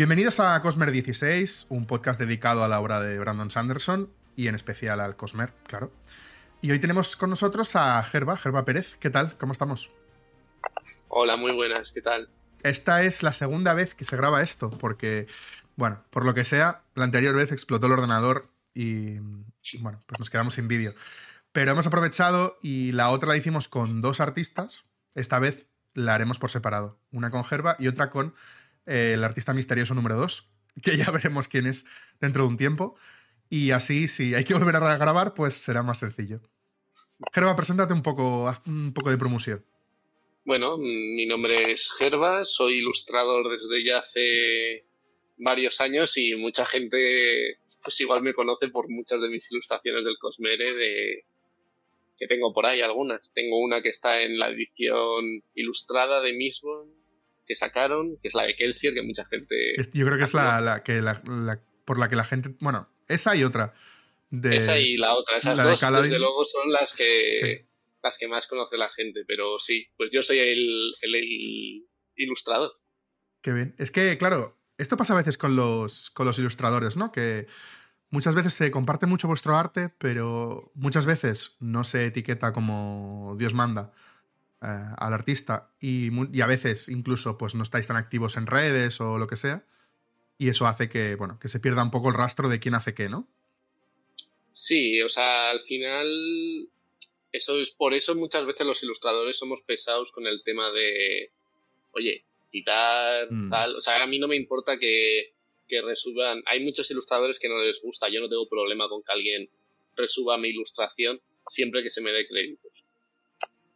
Bienvenidos a Cosmer 16, un podcast dedicado a la obra de Brandon Sanderson y en especial al Cosmer, claro. Y hoy tenemos con nosotros a Gerba, Gerba Pérez. ¿Qué tal? ¿Cómo estamos? Hola, muy buenas, ¿qué tal? Esta es la segunda vez que se graba esto, porque, bueno, por lo que sea, la anterior vez explotó el ordenador y, bueno, pues nos quedamos sin vídeo. Pero hemos aprovechado y la otra la hicimos con dos artistas. Esta vez la haremos por separado. Una con Gerba y otra con eh, el artista misterioso número 2, que ya veremos quién es dentro de un tiempo. Y así, si hay que volver a grabar, pues será más sencillo. Gerba, preséntate un poco, un poco de promoción. Bueno, mi nombre es Gerba, soy ilustrador desde ya hace varios años y mucha gente pues igual me conoce por muchas de mis ilustraciones del Cosmere de que tengo por ahí algunas. Tengo una que está en la edición ilustrada de Misbon que sacaron, que es la de Kelsier, que mucha gente... Yo creo que es la, que por la que la gente... Bueno, esa y otra. esa y la otra. Esas dos, desde luego, son las que, las que más conoce la gente. Pero sí, pues yo soy el, el, ilustrador. Qué bien. Es que, claro, esto pasa a veces con los, con los ilustradores, ¿no? Que muchas veces se comparte mucho vuestro arte, pero muchas veces no se etiqueta como Dios manda. Eh, al artista. Y, y, a veces incluso pues no estáis tan activos en redes o lo que sea y eso hace que bueno que se pierda un poco el rastro de quién hace qué no sí o sea al final eso es por eso muchas veces los ilustradores somos pesados con el tema de oye citar mm. tal o sea a mí no me importa que que resuban hay muchos ilustradores que no les gusta yo no tengo problema con que alguien resuba mi ilustración siempre que se me dé créditos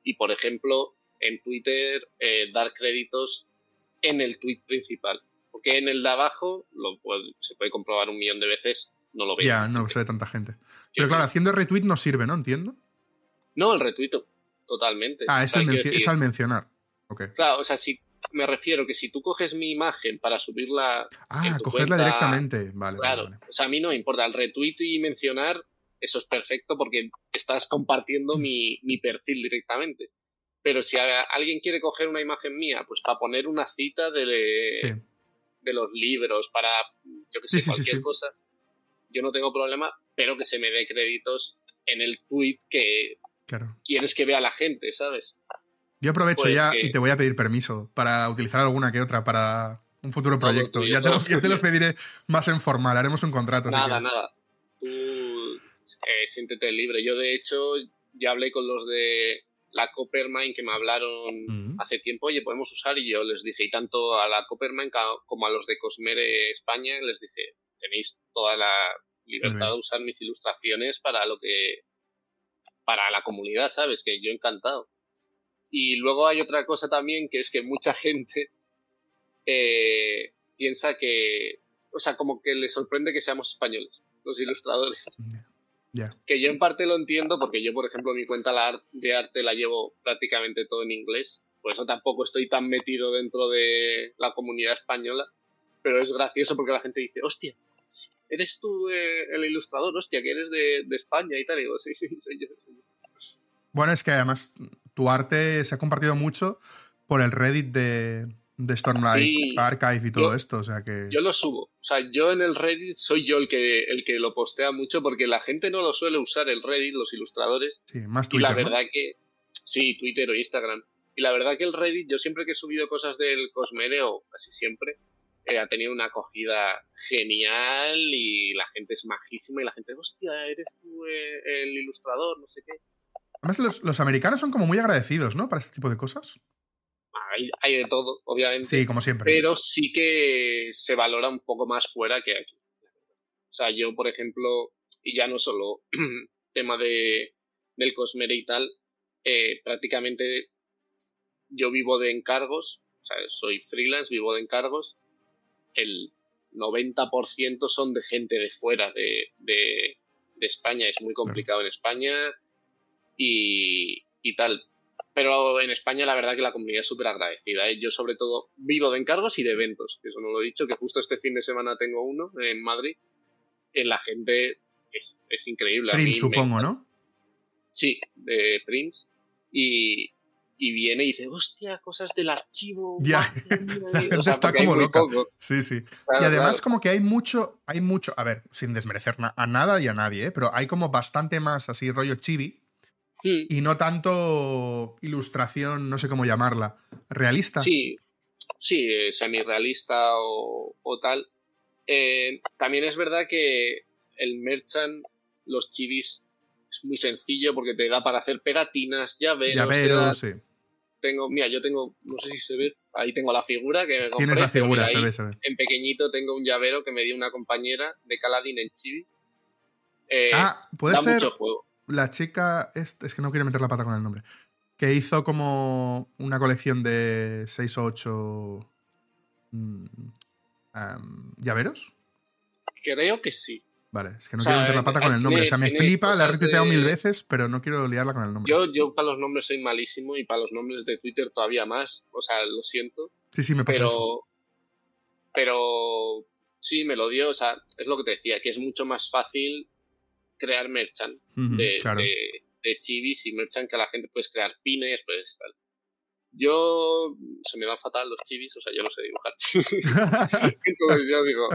y, por ejemplo, en Twitter eh, dar créditos en el tweet principal. Porque en el de abajo lo se puede comprobar un millón de veces, no lo veo. Ya, no se ve tanta gente. Pero claro, haciendo retweet no sirve, ¿no? Entiendo. No, el retweet totalmente. Ah, es, al mencionar. Claro, o sea, si me refiero que si tú coges mi imagen para subirla. Ah, cogerla directamente. Vale. Claro, o sea, a mí no me importa. El retweet y mencionar eso es perfecto porque estás compartiendo mi, perfil directamente. Pero si alguien quiere coger una imagen mía, pues para poner una cita de, de los libros, para, yo que sé, cualquier cosa, yo no tengo problema, pero que se me dé créditos en el tweet que quieres que vea la gente, ¿sabes? Yo aprovecho pues ya y te voy a pedir permiso para utilizar alguna que otra para un futuro proyecto. ya, te lo, te lo, pediré más en formal, haremos un contrato. Nada, nada. Tú eh, siéntete libre. Yo, de hecho, ya hablé con los de la Coppermine que me hablaron hace tiempo, oye, podemos usar, y yo les dije, y tanto a la Coppermine como a los de Cosmere España, les dije, tenéis toda la libertad de usar mis ilustraciones para lo que. para la comunidad, ¿sabes? Que yo encantado. Y luego hay otra cosa también, que es que mucha gente eh, piensa que. O sea, como que le sorprende que seamos españoles, los ilustradores. Que yo en parte lo entiendo porque yo, por ejemplo, mi cuenta de arte la llevo prácticamente todo en inglés. Por eso tampoco estoy tan metido dentro de la comunidad española. Pero es gracioso porque la gente dice, hostia, eres tú eh, el ilustrador, hostia, que eres de, España y tal. Y digo, sí, sí, soy yo, soy yo. Bueno, es que además tu arte se ha compartido mucho por el Reddit de, de Stormlight Archive y todo esto, o sea que... Yo lo subo, o sea, yo en el Reddit soy yo el que, el que lo postea mucho porque la gente no lo suele usar el Reddit, los ilustradores. Sí, más Twitter, Y la verdad que... Sí, Twitter o Instagram. Y la verdad que el Reddit, yo siempre que he subido cosas del Cosmere, o casi siempre, eh, ha tenido una acogida genial y la gente es majísima y la gente, hostia, eres tú eh, el ilustrador, no sé qué. Además, los, los americanos son como muy agradecidos, ¿no? Para este tipo de cosas hay, de todo, obviamente. Sí, como siempre. Pero sí que se valora un poco más fuera que aquí. O sea, yo, por ejemplo, y ya no solo tema de, del Cosmere y tal, eh, prácticamente yo vivo de encargos, o sea, soy freelance, vivo de encargos. El 90% son de gente de fuera de, de, España, es muy complicado en España y, y tal. Pero en España la verdad que la comunidad es súper agradecida. ¿eh? Yo sobre todo vivo de encargos y de eventos. Eso no lo he dicho, que justo este fin de semana tengo uno en Madrid. En la gente es, increíble. Prince, supongo, ¿no? Sí, de Prince. Y, y viene y dice, hostia, cosas del archivo. Ya, está como loca. Sí, sí. y además como que hay mucho, hay mucho, a ver, sin desmerecer a nada y a nadie, ¿eh? pero hay como bastante más así rollo chibi hmm. y no tanto ilustración, no sé cómo llamarla, realista. Sí, sí, eh, semi-realista o, o tal. Eh, también es verdad que el merchant, los chibis es muy sencillo porque te da para hacer pegatinas, llaveros. Llaveros, sí. Tengo, mira, yo tengo, no sé si se ve, ahí tengo la figura que Tienes la figura, se ve, se ve. En pequeñito tengo un llavero que me dio una compañera de Caladín en Chibi. Eh, ah, puede ser la chica, es, es que no quiero meter la pata con el nombre, que hizo como una colección de 6 o 8 mm, llaveros. Creo que sí. Vale, es que no quiero meter la pata con el nombre. o sea, me flipa, la he retuiteado mil veces, pero no quiero liarla con el nombre. Yo, yo para los nombres soy malísimo y para los nombres de Twitter todavía más. O sea, lo siento. Sí, sí, me pasa pero, eso. Pero sí, me lo dio. O sea, es lo que te decía, que es mucho más fácil crear merchant de, de, chivis y merchant que la gente puedes crear pines, pues tal. Yo se me dan fatal los chivis, o sea, yo no sé dibujar. Entonces yo digo,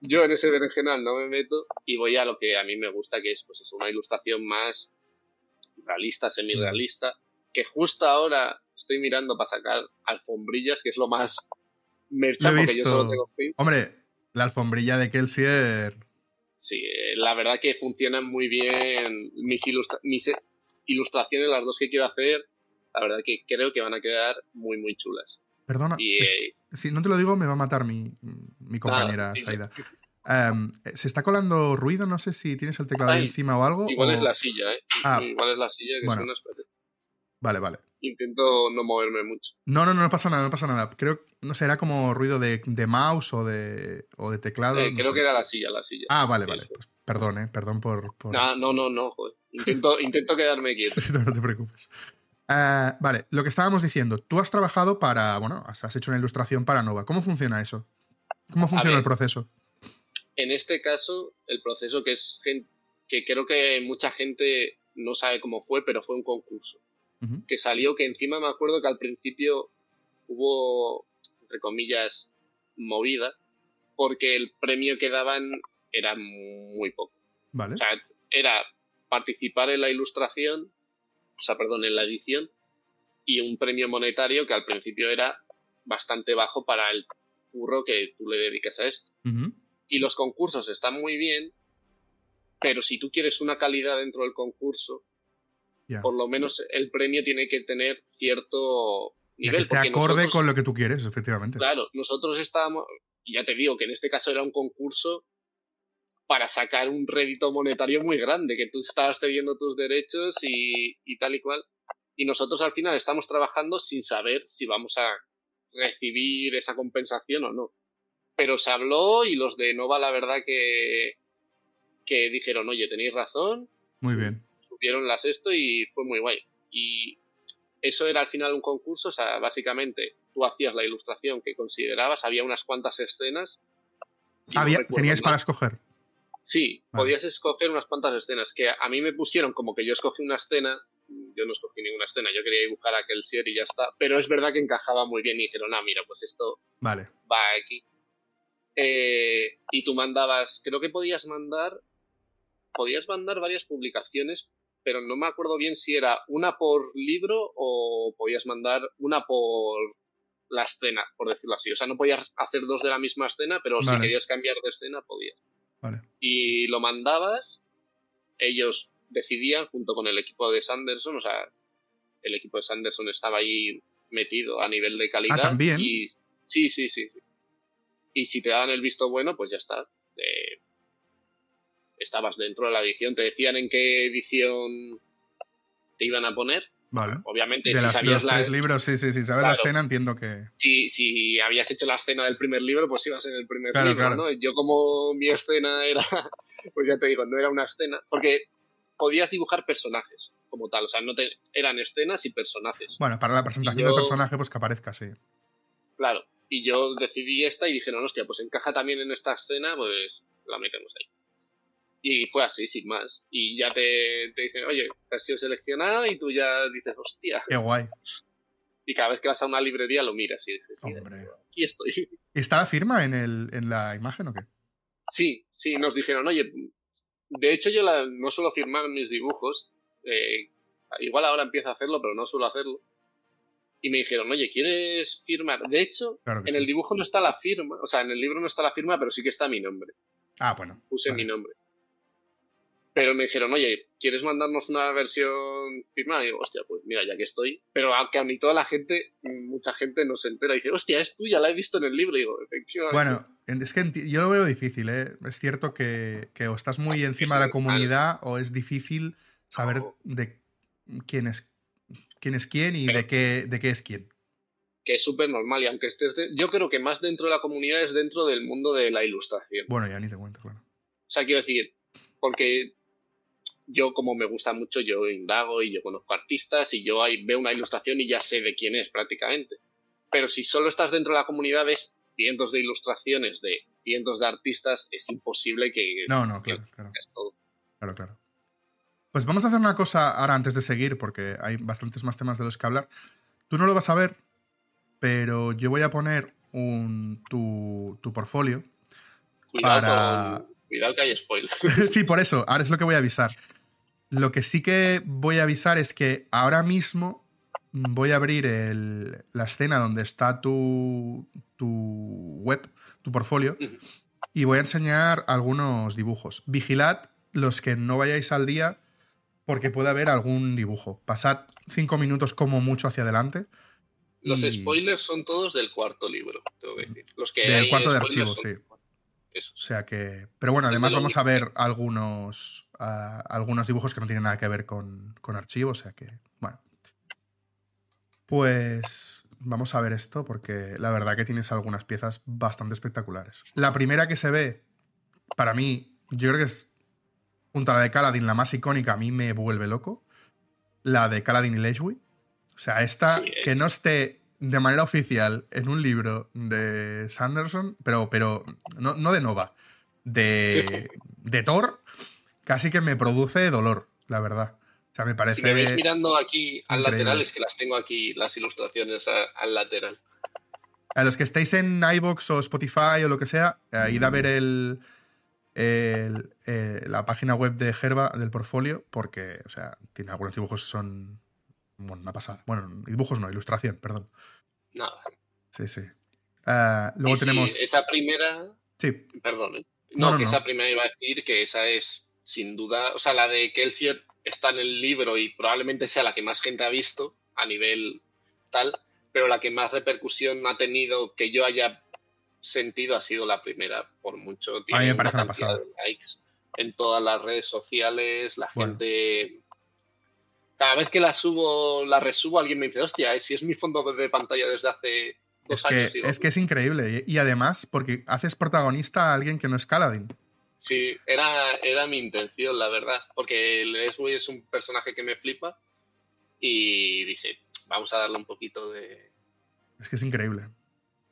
yo en ese berenjenal no me meto y voy a lo que a mí me gusta, que es pues es una ilustración más realista, semi-realista, que justo ahora estoy mirando para sacar alfombrillas, que es lo más mercha, porque yo solo tengo Hombre, la alfombrilla de Kelsier. Sí, eh, la verdad que funcionan muy bien mis, mis ilustraciones, las dos que quiero hacer, la verdad que creo que van a quedar muy, muy chulas. Perdona, eh, si no te lo digo me va a matar mi, compañera Saida. Em, se está colando ruido, no sé si tienes el teclado encima o algo. Igual es la silla, ¿eh? Ah, igual es la silla que bueno. Vale, vale. Intento no moverme mucho. No, no, no, no pasa nada, no pasa nada. Creo, no sé, era como ruido de, mouse o de, o de teclado. Eh, creo que era la silla, la silla. Ah, vale, vale. Pues perdón, ¿eh? Perdón por... No, no, no, no, joder. Intento, intento quedarme quieto. no, no te preocupes. Eh, vale, lo que estábamos diciendo, tú has trabajado para, bueno, has hecho una ilustración para Nova. ¿Cómo funciona eso? ¿Cómo funciona el proceso? En este caso, el proceso que es que creo que mucha gente no sabe cómo fue, pero fue un concurso. Que salió, que encima me acuerdo que al principio hubo, entre comillas, movida, porque el premio que daban era muy poco. Vale. O sea, era participar en la ilustración o sea, perdón, en la edición, y un premio monetario que al principio era bastante bajo para el curro que tú le dedicas a esto. Y los concursos están muy bien, pero si tú quieres una calidad dentro del concurso, por lo menos el premio tiene que tener cierto nivel. que esté acorde con lo que tú quieres, efectivamente. Claro, nosotros estábamos, ya te digo que en este caso era un concurso para sacar un rédito monetario muy grande, que tú estabas cediendo tus derechos y, tal y cual. Y nosotros al final estamos trabajando sin saber si vamos a recibir esa compensación o no. Pero se habló y los de Nova la verdad que, que dijeron, oye, tenéis razón. Muy bien. Subieron las esto y fue muy guay. Y eso era al final un concurso, o sea, básicamente tú hacías la ilustración que considerabas, había unas cuantas escenas. había, tenías para escoger. Sí, podías escoger unas cuantas escenas que a mí me pusieron como que yo escogí una escena, yo no escogí ninguna escena, yo quería dibujar a aquel ser y ya está, pero es verdad que encajaba muy bien y dijeron, ah, mira, pues esto vale. va aquí. Eh, y tú mandabas, creo que podías mandar, podías mandar varias publicaciones, pero no me acuerdo bien si era una por libro o podías mandar una por la escena, por decirlo así. O sea, no podías hacer dos de la misma escena, pero si querías cambiar de escena, podías. Y lo mandabas, ellos decidían junto con el equipo de Sanderson, o sea, el equipo de Sanderson estaba ahí metido a nivel de calidad. Ah, también. Y, sí, sí, sí. Y si te daban el visto bueno, pues ya está. Estabas dentro de la edición, te decían en qué edición te iban a poner Vale. Obviamente, de si sabías los tres libros, sí, sí, sí. Sabes la escena, entiendo que. Si, si habías hecho la escena del primer libro, pues ibas en el primer libro, ¿no? Yo, como mi escena era. Pues ya te digo, no era una escena. Porque podías dibujar personajes como tal. O sea, no te, eran escenas y personajes. Bueno, para la presentación del personaje, pues que aparezca, sí. Claro. Y yo decidí esta y dije, no, hostia, pues encaja también en esta escena, pues la metemos ahí. Y fue así, sin más. Y ya te, te dicen, oye, has sido seleccionado y tú ya dices, hostia. Qué guay. Y cada vez que vas a una librería lo miras y dices, Hombre. aquí estoy. ¿Está la firma en, el, en la imagen o qué? Sí, sí, nos dijeron, oye, de hecho yo no suelo firmar mis dibujos, eh, igual ahora empiezo a hacerlo, pero no suelo hacerlo. Y me dijeron, oye, ¿quieres firmar? De hecho, en el dibujo no está la firma, o sea, en el libro no está la firma, pero sí que está mi nombre. Ah, bueno. Puse mi nombre. Pero me dijeron, oye, ¿quieres mandarnos una versión firmada? Y digo, hostia, pues mira, ya que estoy. Pero aunque a mí toda la gente, mucha gente no se entera y dice, hostia, es tuya, la he visto en el libro. Y digo, efectivamente. Bueno, es que yo lo veo difícil, ¿eh? Es cierto que, o estás muy encima de la comunidad o es difícil saber de quién es quién, es quién y de, qué, de qué es quién. Que es súper normal y aunque estés... yo creo que más dentro de la comunidad es dentro del mundo de la ilustración. Bueno, ya ni te cuento, claro. O sea, quiero decir, porque yo como me gusta mucho, yo indago y yo conozco artistas y yo ahí veo una ilustración y ya sé de quién es prácticamente. Pero si solo estás dentro de la comunidad, ves cientos de ilustraciones de cientos de artistas, es imposible que... No, no, claro, claro. Claro, claro. Pues vamos a hacer una cosa ahora antes de seguir, porque hay bastantes más temas de los que hablar. Tú no lo vas a ver, pero yo voy a poner un, tu, tu portfolio. Cuidado, para... cuidado que hay spoilers. sí, por eso, ahora es lo que voy a avisar. Lo que sí que voy a avisar es que ahora mismo voy a abrir la escena donde está tu, tu web, tu portfolio, y voy a enseñar algunos dibujos. Vigilad los que no vayáis al día porque puede haber algún dibujo. Pasad cinco minutos como mucho hacia adelante. Los spoilers son todos del cuarto libro, tengo que decir. Los que del cuarto de archivo, sí. O sea que. Pero bueno, además vamos a ver algunos, ah, algunos dibujos que no tienen nada que ver con, con archivo. O sea que. Bueno. Pues. Vamos a ver esto porque la verdad que tienes algunas piezas bastante espectaculares. La primera que se ve, para mí, yo creo que es. Junto a la de Caladin, la más icónica, a mí me vuelve loco. La de Caladin y Leshwi. O sea, esta que eh. no esté de manera oficial en un libro de Sanderson, pero, pero no, no de Nova, de, de Thor, casi que me produce dolor, la verdad. O sea, me parece. Si me veis mirando aquí al lateral, es que las tengo aquí, las ilustraciones al lateral. A los que estéis en iBox o Spotify o lo que sea, eh, id a ver el, eh, la página web de Gerba del portfolio, porque, o sea, tiene algunos dibujos que son. Bueno, una pasada. Bueno, dibujos no, ilustración, perdón. Nada. Sí, sí. Ah, luego tenemos. esa primera. Sí. Perdón. ¿eh? No, que esa primera iba a decir que esa es, sin duda. O sea, la de Kelsier está en el libro y probablemente sea la que más gente ha visto a nivel tal, pero la que más repercusión ha tenido que yo haya sentido ha sido la primera, por mucho tiempo. A mí me parece una pasada. likes en todas las redes sociales, la gente cada vez que la subo, la resubo, alguien me dice, hostia, si es mi fondo de pantalla desde hace dos es años. Que, es que es increíble. Y además, porque haces protagonista a alguien que no es Caladin. Sí, era, era mi intención, la verdad. Porque Leslie es un personaje que me flipa. Y dije, vamos a darle un poquito de. Es que es increíble.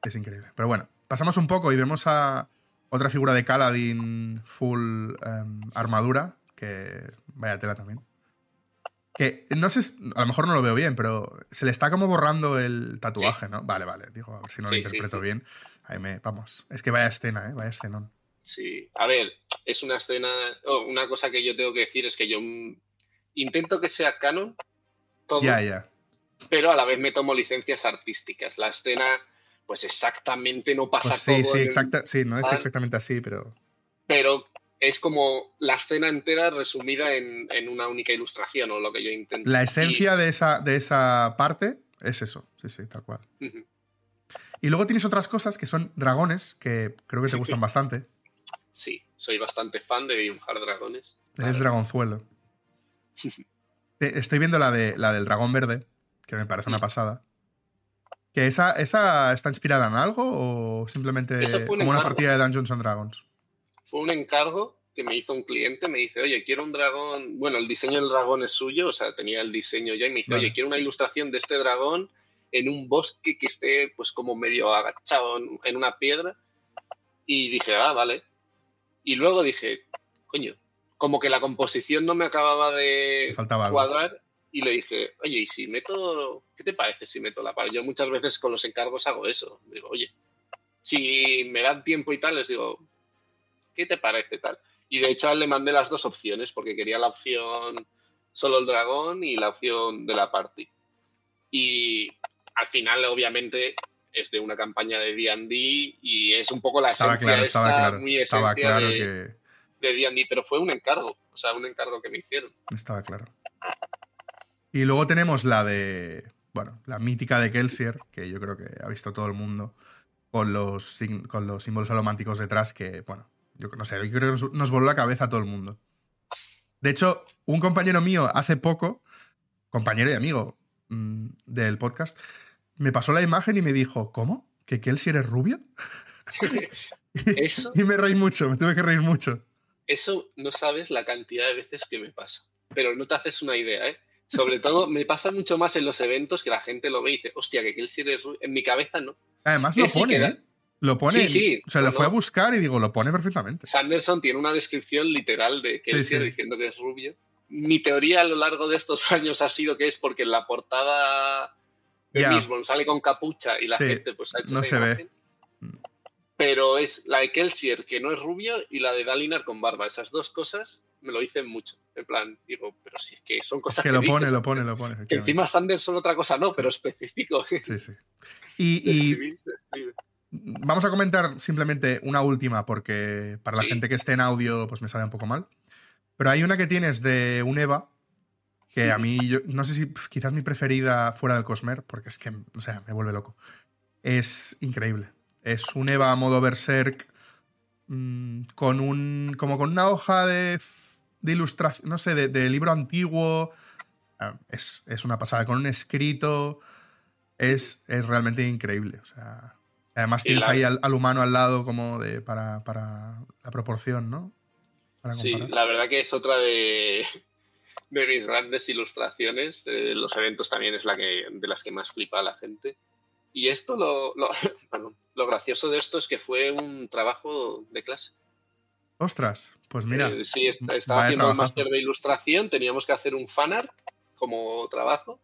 Es increíble. Pero bueno, pasamos un poco y vemos a otra figura de Caladin full em, armadura. Que vaya tela también. Que no sé, a lo mejor no lo veo bien, pero se le está como borrando el tatuaje, ¿no? Vale, vale, digo, a ver si no lo interpreto bien. Ahí me, vamos, es que vaya escena, ¿eh? Vaya escenón. Sí, a ver, es una escena, una cosa que yo tengo que decir es que yo intento que sea canon, todo, ya, ya. pero a la vez me tomo licencias artísticas. La escena, pues exactamente no pasa pues sí, Sí, exacta, sí, no es exactamente así, pero... Pero es como la escena entera resumida en, una única ilustración, o lo que yo intento. La esencia de, esa, de esa parte es eso, sí, sí, tal cual. Y luego tienes otras cosas que son dragones, que creo que te gustan bastante. Sí, soy bastante fan de dibujar dragones. Eres dragonzuelo. Estoy viendo la, de, la del dragón verde, que me parece una pasada. ¿Que esa, esa está inspirada en algo o simplemente como una partida de Dungeons and Dragons? Fue un encargo que me hizo un cliente, me dice, oye, quiero un dragón, bueno, el diseño del dragón es suyo, o sea, tenía el diseño ya, y me dice, oye, quiero una ilustración de este dragón en un bosque que esté pues como medio agachado en, una piedra. Y dije, ah, vale. Y luego dije, coño, como que la composición no me acababa de Faltaba algo. cuadrar y le dije, oye, ¿y si meto, qué te parece si meto la par? Yo muchas veces con los encargos hago eso. Digo, oye, si me dan tiempo y tal, les digo, ¿qué te parece tal? Y de hecho le mandé las dos opciones porque quería la opción solo el dragón y la opción de la party. Y al final, obviamente, es de una campaña de D&D y es un poco la Estaba esencia claro, esta, estaba claro. muy Estaba claro de, que. de D&D, pero fue un encargo, o sea, un encargo que me hicieron. Estaba claro. Y luego tenemos la de. Bueno, la mítica de Kelsier, que yo creo que ha visto todo el mundo, con los, con los símbolos alománticos detrás, que, bueno, yo no sé, yo creo que nos, nos voló la cabeza a todo el mundo. De hecho, un compañero mío hace poco, compañero y amigo mm, del podcast, me pasó la imagen y me dijo, ¿cómo? ¿Que Kelsier es rubio? Eso, Y me reí mucho, me tuve que reír mucho. eso no sabes la cantidad de veces que me pasa, pero no te haces una idea, ¿eh? Sobre todo me pasa mucho más en los eventos que la gente lo ve y dice, hostia, que Kelsier es rubio. En mi cabeza no. Además lo sí, pone, ¿eh? Lo pone. Sí, sí, o sea, no, lo fue a buscar y digo, lo pone perfectamente. Sanderson tiene una descripción literal de Kelsier sí. diciendo que es rubio. Mi teoría a lo largo de estos años ha sido que es porque en la portada de. Lisbon sale con capucha y la gente pues ha hecho no esa se ve. imagen. Pero es la de Kelsier, que no es rubio, y la de Dalinar con barba. Esas dos cosas me lo dicen mucho. En plan, digo, pero si es que son Es cosas que lo dices. pone, lo pone, lo pone. Que efectivamente. encima Sanderson otra cosa no, pero específico. Sí, sí. Y, y. vamos a comentar simplemente una última, porque para la Sí. gente que esté en audio, pues me sale un poco mal. Pero hay una que tienes de un Eva, que a mí, yo, no sé si quizás mi preferida fuera del Cosmer, porque es que, o sea, me vuelve loco. Es increíble. Es un Eva a modo Berserk, mm, con un. como con una hoja de, de ilustración, no sé, de, de libro antiguo. Ah, Es, es una pasada, con un escrito. Es, es realmente increíble. O sea, además tienes la- ahí al, al humano al lado como de para, para la proporción, ¿no? Para Sí, la verdad que es otra de, de mis grandes ilustraciones. Eh, los eventos también es la que de las que más flipa a la gente. Y esto, lo, lo, perdón, lo gracioso de esto es que fue un trabajo de clase. Ostras, pues mira. Eh, sí, est- estaba haciendo un máster de ilustración, teníamos que hacer un fanart como trabajo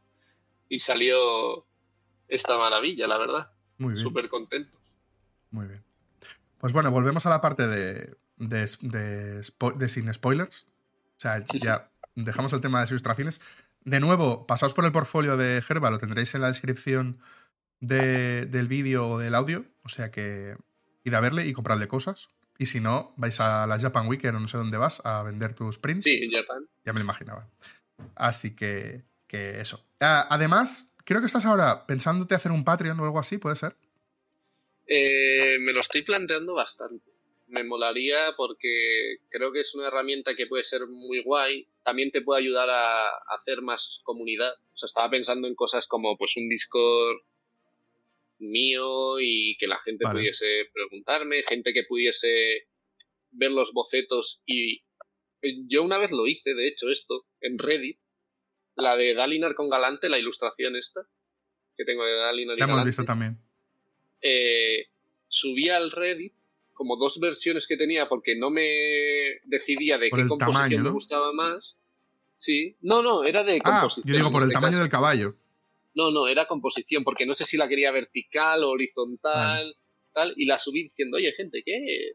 y salió esta maravilla, la verdad. Muy bien. Súper contento. Muy bien. Pues bueno, volvemos a la parte de, de, de spo- de sin spoilers. O sea, Sí, ya dejamos el tema de las ilustraciones. De nuevo, pasaos por el portfolio de Gerba, lo tendréis en la descripción de- del vídeo o del audio. O sea que id a verle y comprarle cosas. Y si no, vais a la Japan Week, o no sé dónde vas, a vender tus prints. Sí, en Japan. Ya me lo imaginaba. Así que, que eso. Ah, además, creo que estás ahora pensándote hacer un Patreon o algo así, ¿puede ser? Eh, me lo estoy planteando bastante. Me molaría porque creo que es una herramienta que puede ser muy guay. También te puede ayudar a, hacer más comunidad. O sea, estaba pensando en cosas como pues un Discord mío y que la gente Vale. pudiese preguntarme, gente que pudiese ver los bocetos y eh, yo una vez lo hice, de hecho, esto, en Reddit, la de Dalinar con Galante, la ilustración esta, que tengo de Dalinar y hemos Galante visto también. eh, subí al Reddit como dos versiones que tenía porque no me decidía de Por qué composición tamaño, me gustaba más. Sí, no, no, era de Ah, composición. yo digo por el tamaño caso. del caballo. No, no, era composición, porque no sé si la quería vertical o horizontal, tal, y la subí diciendo, oye, gente, ¿qué?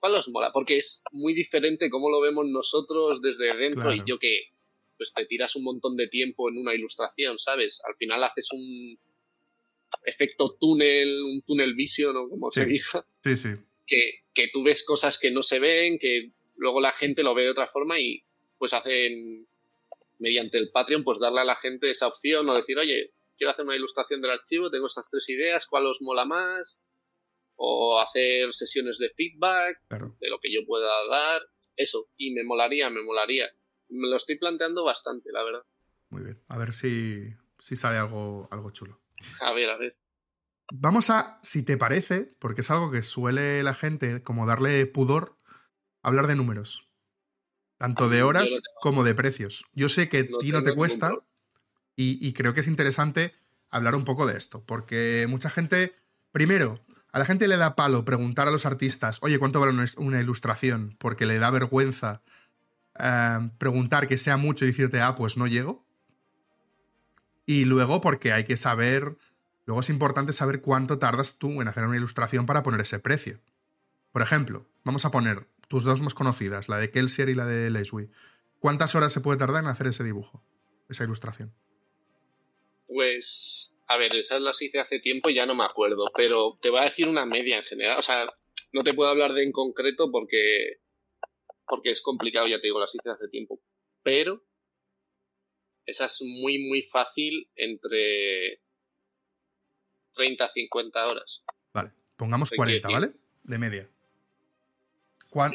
¿Cuál os mola? Porque es muy diferente cómo lo vemos nosotros desde dentro Claro. y yo que pues te tiras un montón de tiempo en una ilustración, ¿sabes? Al final haces un efecto túnel, un túnel vision o como se diga, Sí, sí. que, que tú ves cosas que no se ven, que luego la gente lo ve de otra forma y pues hacen mediante el Patreon pues darle a la gente esa opción o decir, oye, quiero hacer una ilustración del archivo, tengo estas tres ideas, ¿cuál os mola más? O hacer sesiones de feedback Claro. de lo que yo pueda dar, eso, y me molaría, me molaría. Me lo estoy planteando bastante, la verdad. Muy bien. A ver si, si sale algo, algo chulo. A ver, a ver. Vamos a, si te parece, porque es algo que suele la gente como darle pudor, hablar de números. Tanto de horas como de precios. Yo sé que a no ti no te cuesta y, y creo que es interesante hablar un poco de esto, porque mucha gente, primero, a la gente le da palo preguntar a los artistas, oye, ¿cuánto vale una ilustración? Porque le da vergüenza eh, preguntar que sea mucho y decirte, ah, pues no llego. Y luego porque hay que saber, luego es importante saber cuánto tardas tú en hacer una ilustración para poner ese precio. Por ejemplo, vamos a poner tus dos más conocidas, la de Kelsier y la de Leslie. ¿Cuántas horas se puede tardar en hacer ese dibujo, esa ilustración? Pues, a ver, esas las hice hace tiempo y ya no me acuerdo, pero te voy a decir una media en general. O sea, no te puedo hablar de en concreto porque, porque es complicado, ya te digo, las hice hace tiempo. Pero esa es muy, muy fácil entre 30 a 50 horas. Vale, pongamos 40, ¿vale? De media.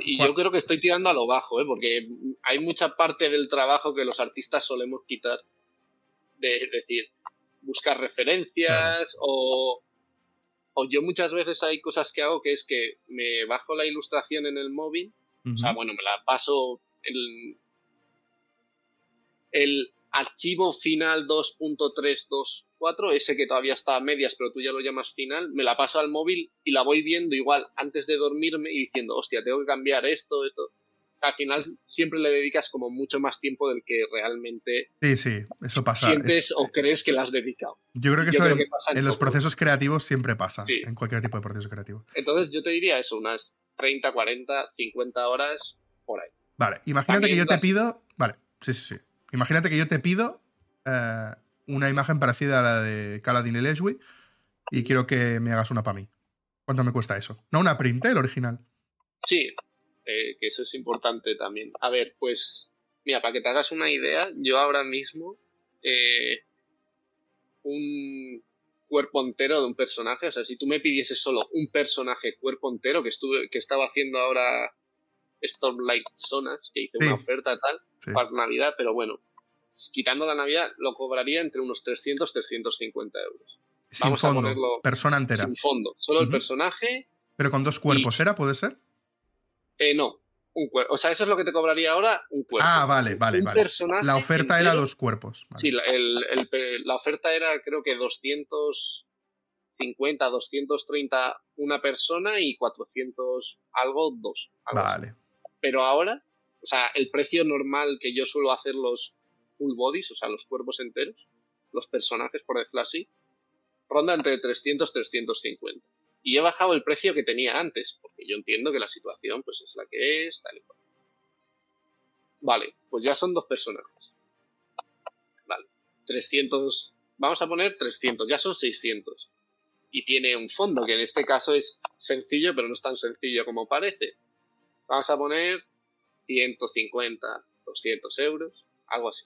Y yo creo que estoy tirando a lo bajo, ¿eh? porque hay mucha parte del trabajo que los artistas solemos quitar. De, decir, buscar referencias o, o yo muchas veces hay cosas que hago que es que me bajo la ilustración en el móvil, o sea, bueno, me la paso el, el archivo final 2.324 ese que todavía está a medias, pero tú ya lo llamas final, me la paso al móvil y la voy viendo igual antes de dormirme y diciendo, hostia, tengo que cambiar esto, esto. Al final siempre le dedicas como mucho más tiempo del que realmente sí, sí, eso pasa. sientes o crees que le has dedicado. Yo creo que eso en, los procesos creativos siempre pasa, en cualquier tipo de proceso creativo. Entonces yo te diría eso, unas 30, 40, 50 horas por ahí. Vale, imagínate que yo te pido... Vale, sí, sí, sí. Imagínate que yo te pido eh, una imagen parecida a la de Caladin y y quiero que me hagas una para mí. ¿Cuánto me cuesta eso? No una print, ¿eh? el original. Sí, eh, que eso es importante también. A ver, pues, mira, para que te hagas una idea, yo ahora mismo eh, un cuerpo entero de un personaje, o sea, si tú me pidieses solo un personaje cuerpo entero, que estuve, que estaba haciendo ahora Stormlight Zonas, que hice una oferta tal, para Navidad, pero bueno, quitando la Navidad, lo cobraría entre unos 300 350 euros. Sin Vamos fondo, a ponerlo persona entera. Sin fondo, solo el personaje. ¿Pero con dos cuerpos era, puede ser? Eh, no, un cuerpo. O sea, eso es lo que te cobraría ahora, un cuerpo. Ah, vale, vale, vale. La oferta era dos cuerpos. Sí, la, la oferta era creo que 250, 230 una persona y 400 algo, dos. vale. Pero ahora, o sea, el precio normal que yo suelo hacer los full bodies, o sea, los cuerpos enteros, los personajes, por decirlo así, ronda entre 300 y 350. Y he bajado el precio que tenía antes, porque yo entiendo que la situación pues es la que es, tal y cual. Vale, pues ya son dos personajes. Vale, 300, vamos a poner 300, ya son 600. Y tiene un fondo, que en este caso es sencillo, pero no es tan sencillo como parece. Vamos a poner 150, 200 euros, algo así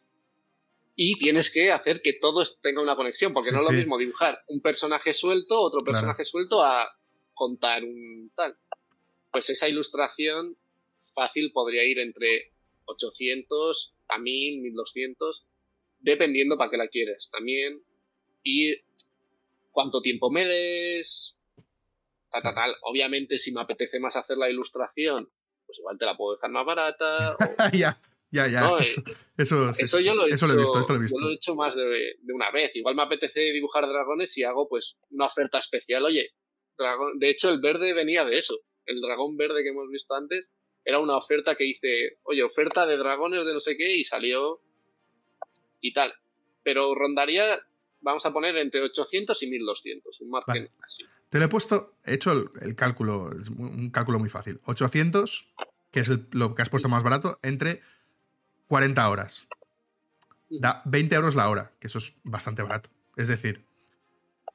y tienes que hacer que todo tenga una conexión, porque no es lo mismo dibujar un personaje suelto, otro personaje suelto, a contar un tal. Pues esa ilustración fácil podría ir entre 800 a 1000, 1200, dependiendo para qué la quieres también. Y cuánto tiempo me des, tal, tal, tal. Obviamente, si me apetece más hacer la ilustración, pues igual te la puedo dejar más barata. ya. Ya, ya. Eh, eso, eso, yo lo he, hecho, he visto, esto lo he visto. Yo lo he hecho más de, una vez. Igual me apetece dibujar dragones y hago pues una oferta especial. Oye, dragón, de hecho el verde venía de eso. El dragón verde que hemos visto antes era una oferta que hice, oye, oferta de dragones de no sé qué y salió y tal. Pero rondaría, vamos a poner entre 800 y 1200, un margen así. Te lo he puesto, he hecho el, el, cálculo, un cálculo muy fácil. 800, que es lo que has puesto más barato, entre 40 horas. Da 20 euros la hora, que eso es bastante barato. Es decir,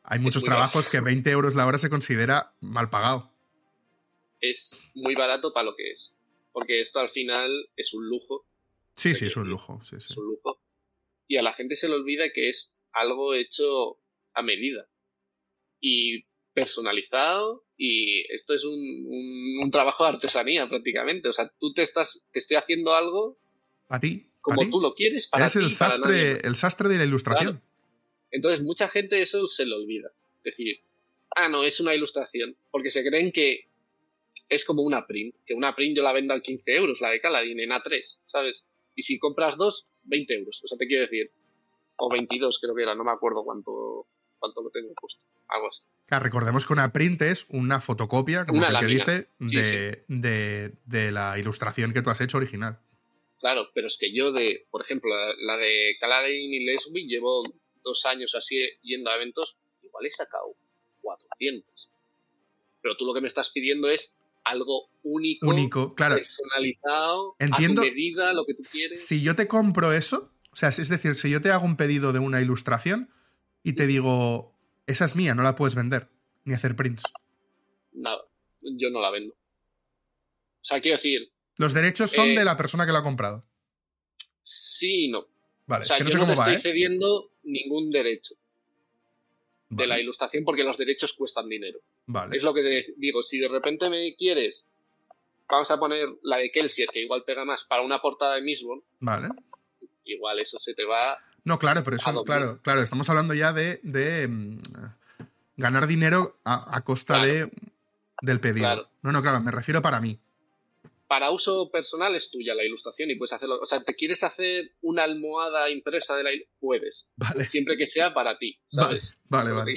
hay muchos trabajos que 20 euros la hora se considera mal pagado. Es muy barato para lo que es. Porque esto al final es un lujo. Sí, sí, es un lujo. Es un lujo. Y a la gente se le olvida que es algo hecho a medida. Y personalizado. Y esto es un, un trabajo de artesanía prácticamente. O sea, tú te estás, te estoy haciendo algo a ti. Como tú lo quieres, para Eres el, sastre, el sastre de la ilustración. Entonces, mucha gente eso se le olvida. Decir, ah, no, es una ilustración. Porque se creen que es como una print. Que una print yo la vendo al 15 euros, la de Caladin, en A3, ¿sabes? Y si compras dos, 20 euros. O sea, te quiero decir. O 22, creo que era, no me acuerdo cuánto, cuánto lo tengo puesto. Algo así. recordemos que una print es una fotocopia, como que dice, de, de la ilustración que tú has hecho original. Claro, pero es que yo de, por ejemplo, la, de Caladin y Leslie llevo dos años así yendo a eventos, igual he sacado 400. Pero tú lo que me estás pidiendo es algo único, único claro. personalizado, Entiendo, a tu medida, lo que tú quieres. Si yo te compro eso, o sea, es decir, si yo te hago un pedido de una ilustración y te digo, esa es mía, no la puedes vender, ni hacer prints. Nada, yo no la vendo. O sea, quiero decir, los derechos son eh, de la persona que lo ha comprado. Sí y no. Vale, o sea, es que no sé cómo no te va, estoy ¿eh? cediendo ningún derecho de la ilustración porque los derechos cuestan dinero. Vale. Es lo que te digo, si de repente me quieres, vamos a poner la de Kelsier, que igual pega más, para una portada de Mistborn. Vale. Igual eso se te va. No, claro, pero eso, claro, claro, estamos hablando ya de, de mm, ganar dinero a, costa de, del pedido. No, no, claro, me refiero para mí para uso personal es tuya la ilustración y puedes hacerlo. O sea, ¿te quieres hacer una almohada impresa de la Puedes. Vale. Siempre que sea para ti, ¿sabes? Vale, vale.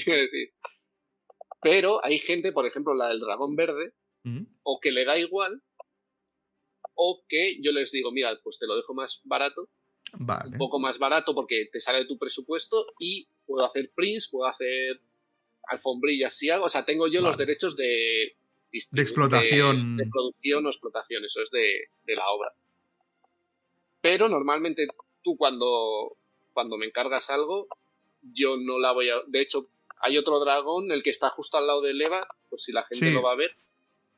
Pero hay gente, por ejemplo, la del dragón verde, o que le da igual, o que yo les digo, mira, pues te lo dejo más barato. Vale. Un poco más barato porque te sale de tu presupuesto y puedo hacer prints, puedo hacer alfombrillas si hago. O sea, tengo yo los derechos de de explotación. De, producción o explotación, eso es de, la obra. Pero normalmente tú cuando, cuando me encargas algo, yo no la voy a... De hecho, hay otro dragón, el que está justo al lado de Eva, por si la gente lo va a ver,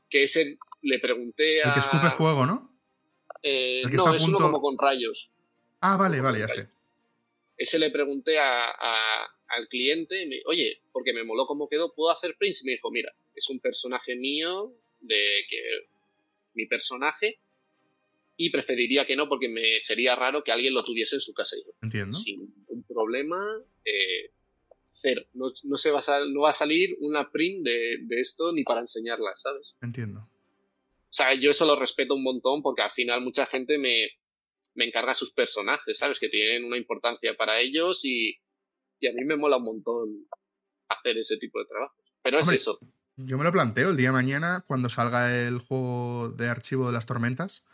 que ese le pregunté a... El que escupe fuego, ¿no? Eh, no, es uno como con rayos. Ah, vale, vale, ya sé. Ese le pregunté al cliente, oye, porque me moló cómo quedó, ¿puedo hacer prints? Y me dijo, mira, es un personaje mío, de que mi personaje, y preferiría que no porque me sería raro que alguien lo tuviese en su casa. Entiendo. Sin un problema, eh, cero. No, se va a no va a salir una print de, esto ni para enseñarla, ¿sabes? Entiendo. O sea, yo eso lo respeto un montón porque al final mucha gente me, me encarga sus personajes, ¿sabes? Que tienen una importancia para ellos y, y a mí me mola un montón hacer ese tipo de trabajo. Pero es eso. Yo me lo planteo el día de mañana cuando salga el juego de archivo de las tormentas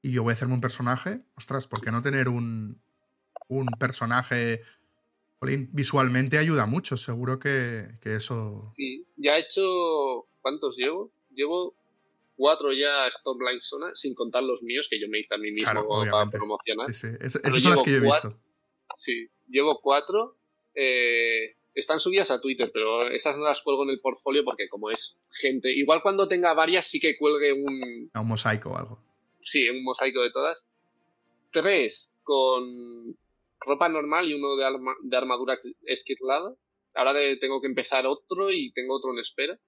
y yo voy a hacerme un personaje. Ostras, ¿por qué no tener un, un personaje visualmente ayuda mucho? Seguro que, eso. Sí, ya he hecho. ¿Cuántos llevo? Llevo cuatro ya Stormline Zona, sin contar los míos que yo me hice a mí mismo para promocionar. Sí, sí. esas son las que yo he visto. Sí, llevo cuatro. Eh, están subidas a Twitter, pero esas no las cuelgo en el portfolio porque como es gente, igual cuando tenga varias sí que cuelgue un... un mosaico o algo. Sí, un mosaico de todas. Tres con ropa normal y uno de, de armadura esquirlada. Ahora tengo que empezar otro y tengo otro en espera.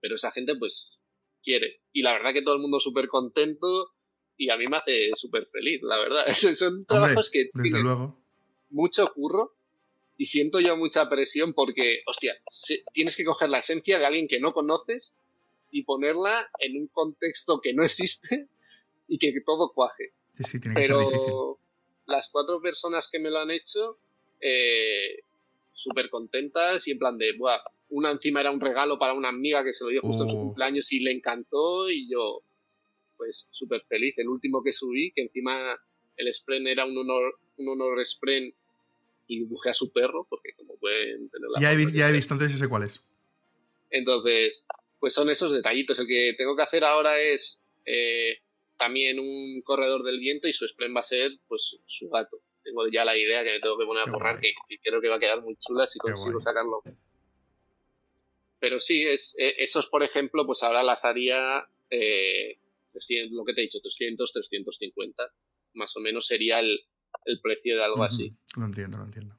Pero esa gente pues quiere. Y la verdad que todo el mundo súper contento y a mí me hace súper feliz, la verdad. Son trabajos que... Desde luego. Mucho curro y siento yo mucha presión porque, hostia, tienes que coger la esencia de alguien que no conoces y ponerla en un contexto que no existe y que todo cuaje. Sí, sí, tiene que ser difícil. Las cuatro personas que me lo han hecho, eh, súper contentas y en plan de, Buah, una encima era un regalo para una amiga que se lo dio justo en su oh. cumpleaños y le encantó y yo, pues, súper feliz. El último que subí, que encima el Spren era un honor, un honor Spren y dibujé a su perro, porque como pueden tener la... Ya he, ya he visto, entonces sé cuál es. Entonces, pues son esos detallitos. El que tengo que hacer ahora es eh, también un corredor del viento y su splen va a ser pues su gato. Tengo ya la idea que me tengo que poner a borrar, que, creo que va a quedar muy chula si consigo sacarlo. Pero sí, es, eh, esos, por ejemplo, pues ahora las haría, eh, lo que te he dicho, 300, 350. Más o menos sería el, el precio de algo así. Lo entiendo, lo entiendo.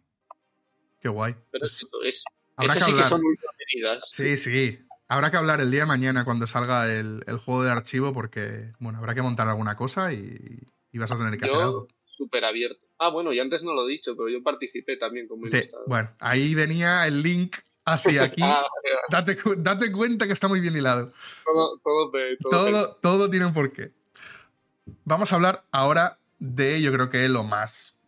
Qué guay. Pero pues es, habrá que sí que son medidas. Sí, sí. Habrá que hablar el día de mañana cuando salga el, juego de archivo porque, bueno, habrá que montar alguna cosa y, vas a tener que hacer algo. Súper abierto. Ah, bueno, y antes no lo he dicho, pero yo participé también como ilustrador. Bueno, ahí venía el link hacia aquí. Ah, date, date, cuenta que está muy bien hilado. Todo, todo, todo, todo tiene un porqué. Vamos a hablar ahora de, yo creo que lo más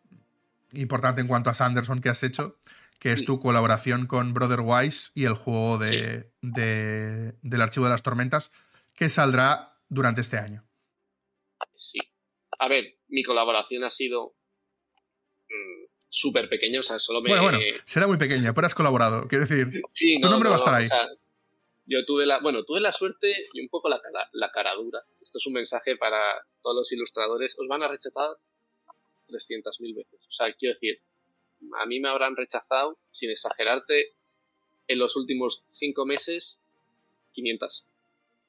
importante en cuanto a Sanderson que has hecho, que es tu colaboración con Brother Wise y el juego de, del Archivo de las Tormentas, que saldrá durante este año. Sí. A ver, mi colaboración ha sido mm, súper pequeña, o sea, solo me... Bueno, bueno, será muy pequeña, pero has colaborado, quiero decir, sí, tu nombre va a estar ahí. Yo tuve la, bueno, tuve la suerte y un poco la, la cara dura. Esto es un mensaje para todos los ilustradores. Os van a rechazar 300.000 veces. O sea, quiero decir, a mí me habrán rechazado, sin exagerarte, en los últimos cinco meses, 500.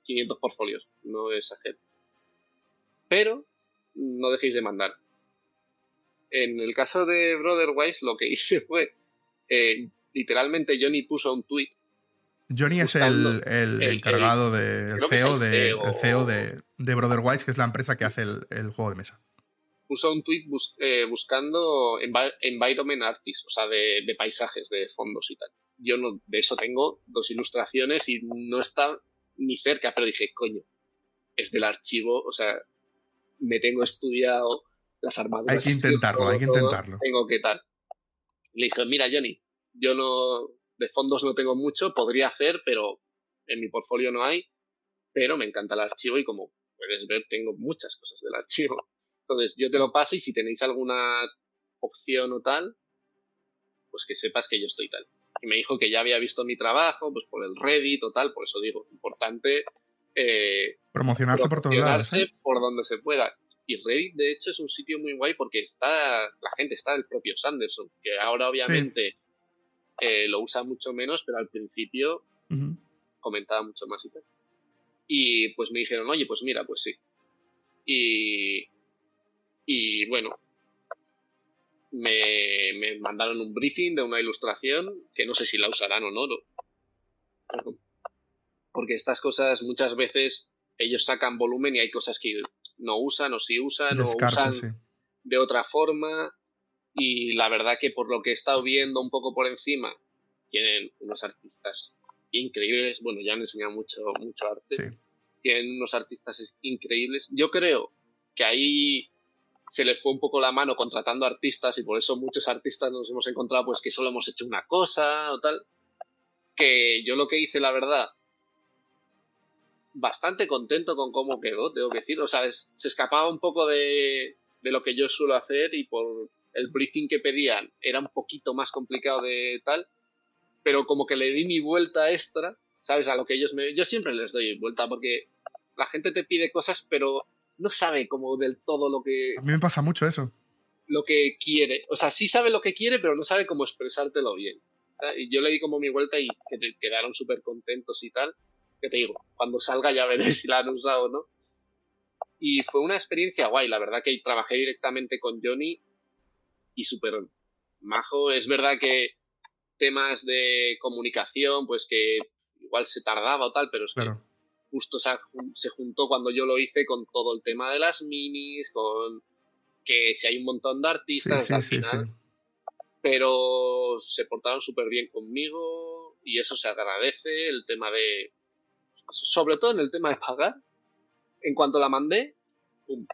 500 portfolios, no exagero. Pero no dejéis de mandar. En el caso de Brotherwise, lo que hice fue, eh, literalmente Johnny puso un tweet. Johnny es el, el, encargado del CEO, de, el CEO de, de Brotherwise, que es la empresa que hace el, juego de mesa. Puso un tweet eh, buscando environment artists, o sea, de, de, paisajes, de fondos y tal. Yo no, de eso tengo dos ilustraciones y no está ni cerca, pero dije, coño, es del archivo, o sea, me tengo estudiado las armaduras. Hay que intentarlo, hay que intentarlo. Tengo que tal. Le dije, mira, Johnny, yo no, de fondos no tengo mucho, podría hacer, pero en mi portfolio no hay, pero me encanta el archivo y como puedes ver, tengo muchas cosas del archivo. Entonces, yo te lo paso y si tenéis alguna opción o tal, pues que sepas que yo estoy tal. Y me dijo que ya había visto mi trabajo, pues por el Reddit o tal, por eso digo, importante eh, promocionarse por todos lados. ¿eh? por donde se pueda. Y Reddit, de hecho, es un sitio muy guay porque está, la gente está el propio Sanderson, que ahora obviamente eh, lo usa mucho menos, pero al principio comentaba mucho más y tal. Y pues me dijeron, oye, pues mira, pues sí. Y, y bueno, me, me, mandaron un briefing de una ilustración que no sé si la usarán o no. Porque estas cosas muchas veces ellos sacan volumen y hay cosas que no usan o sí usan o usan de otra forma. Y la verdad que por lo que he estado viendo un poco por encima, tienen unos artistas increíbles. Bueno, ya han enseñado mucho, mucho arte. Tienen unos artistas increíbles. Yo creo que ahí se les fue un poco la mano contratando artistas y por eso muchos artistas nos hemos encontrado pues que solo hemos hecho una cosa o tal. Que yo lo que hice, la verdad, bastante contento con cómo quedó, tengo que decir. O sea, se escapaba un poco de, de lo que yo suelo hacer y por el briefing que pedían era un poquito más complicado de tal, pero como que le di mi vuelta extra, ¿sabes? A lo que ellos me... Yo siempre les doy vuelta porque la gente te pide cosas, pero no sabe como del todo lo que... A mí me pasa mucho eso. Lo que quiere. O sea, sí sabe lo que quiere, pero no sabe cómo expresártelo bien. Y yo le di como mi vuelta y quedaron súper contentos y tal. Que te digo, cuando salga ya veré si la han usado o no. Y fue una experiencia guay, la verdad que trabajé directamente con Johnny y súper majo. Es verdad que temas de comunicación, pues que igual se tardaba o tal, pero es que justo se, juntó cuando yo lo hice con todo el tema de las minis, con que si hay un montón de artistas al final, pero se portaron súper bien conmigo y eso se agradece, el tema de, sobre todo en el tema de pagar, en cuanto la mandé,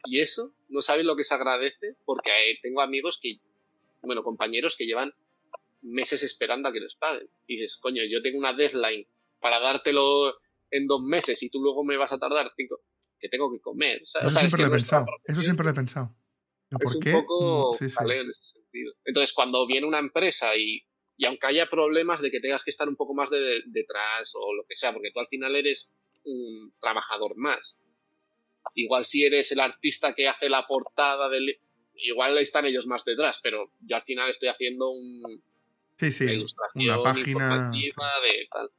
y eso, no sabes lo que se agradece, porque tengo amigos que, bueno, compañeros que llevan meses esperando a que les paguen. Y dices, coño, yo tengo una deadline para dártelo en dos meses y tú luego me vas a tardar cinco, que tengo que comer. Eso siempre lo he pensado. Eso siempre lo he pensado. ¿Por es qué? un poco mm, en ese sentido. Entonces, cuando viene una empresa y, y, aunque haya problemas de que tengas que estar un poco más de, detrás o lo que sea, porque tú al final eres un trabajador más. Igual si eres el artista que hace la portada del... Igual están ellos más detrás, pero yo al final estoy haciendo un, sí, sí, una página de tal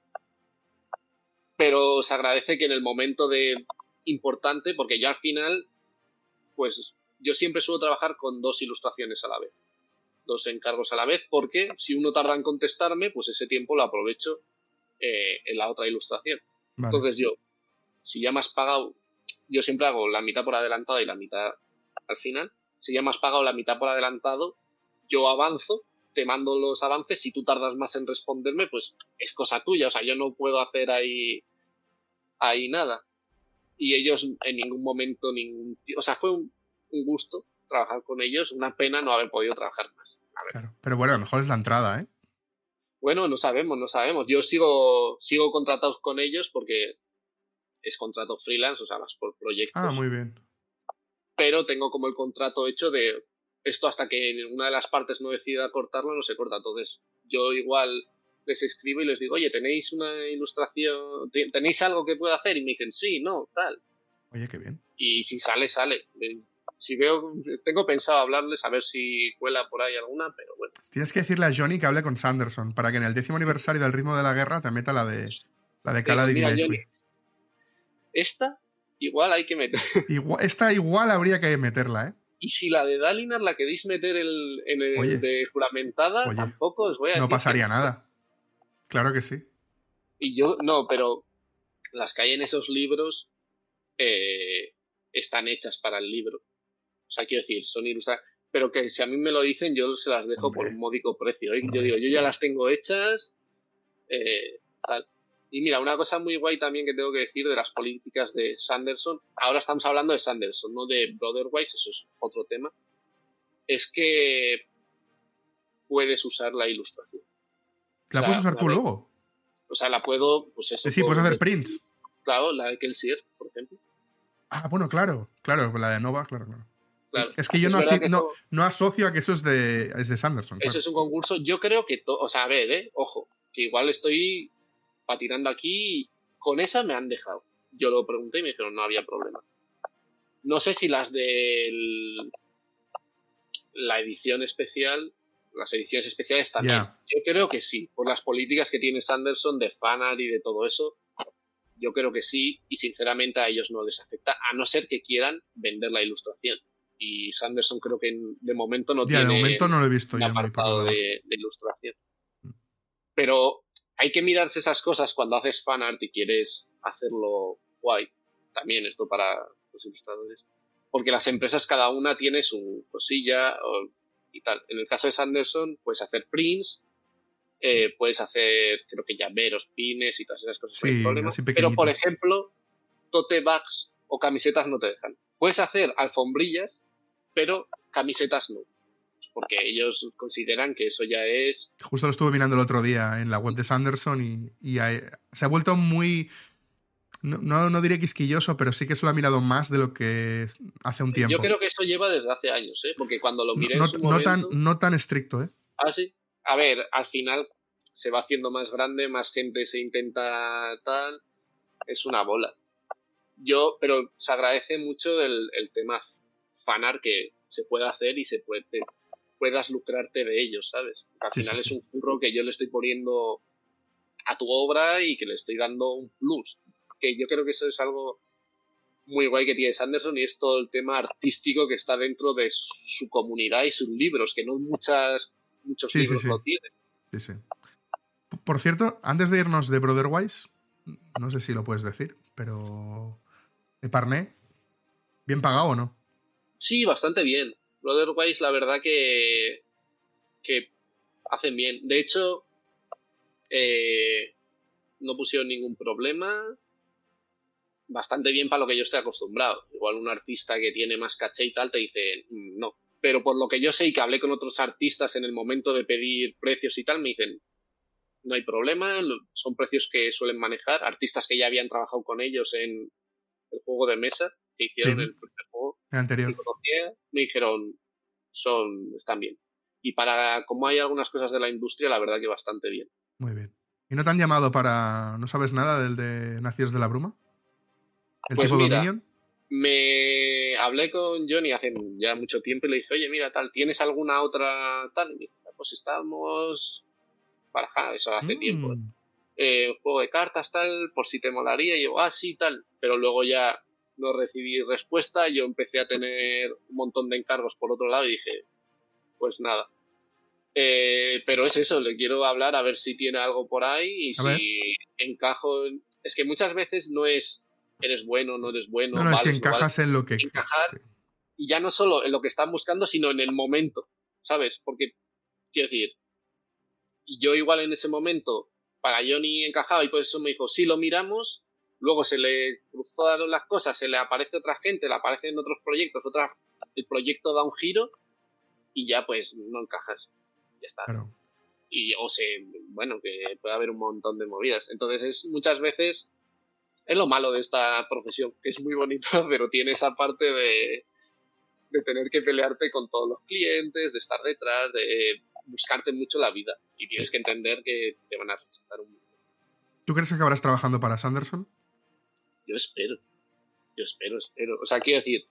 pero se agradece que en el momento de importante, porque ya al final, pues yo siempre suelo trabajar con dos ilustraciones a la vez, dos encargos a la vez, porque si uno tarda en contestarme, pues ese tiempo lo aprovecho eh, en la otra ilustración. Entonces yo, si ya me has pagado, yo siempre hago la mitad por adelantado y la mitad al final. Si ya me has pagado la mitad por adelantado, yo avanzo, te mando los avances. Si tú tardas más en responderme, pues es cosa tuya. O sea, yo no puedo hacer ahí ahí nada. Y ellos en ningún momento, ningún... O sea, fue un, gusto trabajar con ellos, una pena no haber podido trabajar más. Claro. Pero bueno, a lo mejor es la entrada, ¿eh? Bueno, no sabemos, no sabemos. Yo sigo, sigo contratado con ellos porque es contrato freelance, o sea, más por proyectos. Ah, muy bien. Pero tengo como el contrato hecho de esto hasta que una de las partes no decida cortarlo, no se corta. Entonces, yo igual les escribo y les digo, oye, ¿tenéis una ilustración? ¿Tenéis algo que pueda hacer? Y me dicen, sí, no, tal. Oye, qué bien. Y si sale, sale. Si veo, tengo pensado hablarles a ver si cuela por ahí alguna, pero bueno. Tienes que decirle a Johnny que hable con Sanderson para que en el décimo aniversario del ritmo de la guerra te meta la de la de Cala de Esta igual hay que meter. esta igual habría que meterla, ¿eh? Y si la de Dalinar la queréis meter el, en el de juramentada, tampoco os voy a No pasaría nada. Claro que sí. Y yo, no, pero las que hay en esos libros eh, están hechas para el libro. O sea, quiero decir, son ilustradas. Pero que si a mí me lo dicen, yo se las dejo por un módico precio. ¿eh? Yo digo, yo ya las tengo hechas. Eh, y mira, una cosa muy guay también que tengo que decir de las políticas de Sanderson. Ahora estamos hablando de Sanderson, no de Brotherwise, eso es otro tema. Es que puedes usar la ilustración. ¿La puedes usar tú luego? O sea, la puedo. Pues eso, sí, puedes hacer prints. Claro, la de Kelsier, por ejemplo. Ah, bueno, claro, claro, la de Nova, claro, claro. es que yo no, no, asocio a que eso es de, es de Sanderson. Eso es un concurso. Yo creo que. O sea, a ver, eh, ojo, que igual estoy patinando aquí. Con esa me han dejado. Yo lo pregunté y me dijeron no había problema. No sé si las de la edición especial las ediciones especiales también. Yo creo que sí, por las políticas que tiene Sanderson de fanart y de todo eso, yo creo que sí, y sinceramente a ellos no les afecta, a no ser que quieran vender la ilustración. Y Sanderson creo que de momento no tiene de momento no lo he visto un apartado de, ilustración. Pero hay que mirarse esas cosas cuando haces fanart y quieres hacerlo guay. También esto para los ilustradores. Porque las empresas cada una tiene su cosilla, y tal. En el caso de Sanderson, puedes hacer prints, eh, puedes hacer, creo que llaveros, pines y todas esas cosas. Sí, Pero, por ejemplo, tote bags o camisetas no te dejan. Puedes hacer alfombrillas, pero camisetas no. Porque ellos consideran que eso ya es. Justo lo estuve mirando el otro día en la web de Sanderson y, se ha vuelto muy no, no, diré quisquilloso, pero sí que se lo ha mirado más de lo que hace un tiempo. Yo creo que eso lleva desde hace años, ¿eh? porque cuando lo miré. No, tan, no tan estricto, ¿eh? Ah, sí. A ver, al final se va haciendo más grande, más gente se intenta tal. Es una bola. Yo, pero se agradece mucho el, tema fanar que se puede hacer y se puede, puedas lucrarte de ellos, ¿sabes? al final es un curro que yo le estoy poniendo a tu obra y que le estoy dando un plus que yo creo que eso es algo muy guay que tiene Sanderson y es todo el tema artístico que está dentro de su comunidad y sus libros, que no muchas, muchos libros lo tienen. Sí, sí. Por cierto, antes de irnos de Brotherwise, no sé si lo puedes decir, pero de Parné, ¿bien pagado o no? Sí, bastante bien. Brotherwise, la verdad que, que hacen bien. De hecho, eh, no pusieron ningún problema bastante bien para lo que yo estoy acostumbrado. Igual un artista que tiene más caché y tal te dice, mm, no. Pero por lo que yo sé y que hablé con otros artistas en el momento de pedir precios y tal, me dicen, no hay problema, son precios que suelen manejar. Artistas que ya habían trabajado con ellos en el juego de mesa, que hicieron el primer juego anterior. me dijeron, son, están bien. Y para, como hay algunas cosas de la industria, la verdad que bastante bien. Muy bien. ¿Y no te han llamado para, no sabes nada del de Nacidos de la Bruma? ¿El pues Me hablé con Johnny hace ya mucho tiempo y le dije, oye, mira, tal, ¿tienes alguna otra tal? Y pues estamos para eso hace tiempo. Mm. Eh, juego de cartas, tal, por si te molaría. Y yo, ah, sí, tal. Pero luego ya no recibí respuesta. Yo empecé a tener un montón de encargos por otro lado y dije, pues nada. Eh, pero es eso, le quiero hablar a ver si tiene algo por ahí y si encajo. Es que muchas veces no es eres bueno, no eres bueno. No, no, si encajas en lo que... Encajar, y ya no solo en lo que están buscando, sino en el momento, ¿sabes? Porque, quiero decir, yo igual en ese momento, para Johnny encajaba y por eso me dijo, sí lo miramos, luego se le cruzaron las cosas, se le aparece otra gente, le aparecen otros proyectos, otra, el proyecto da un giro y ya pues no encajas. Ya está. Y o sea, bueno, que puede haber un montón de movidas. Entonces es muchas veces es lo malo de esta profesión, que es muy bonita, pero tiene esa parte de, de tener que pelearte con todos los clientes, de estar detrás, de buscarte mucho la vida. Y tienes que entender que te van a rechazar un ¿Tú crees que acabarás trabajando para Sanderson? Yo espero. Yo espero, espero. O sea, quiero decir.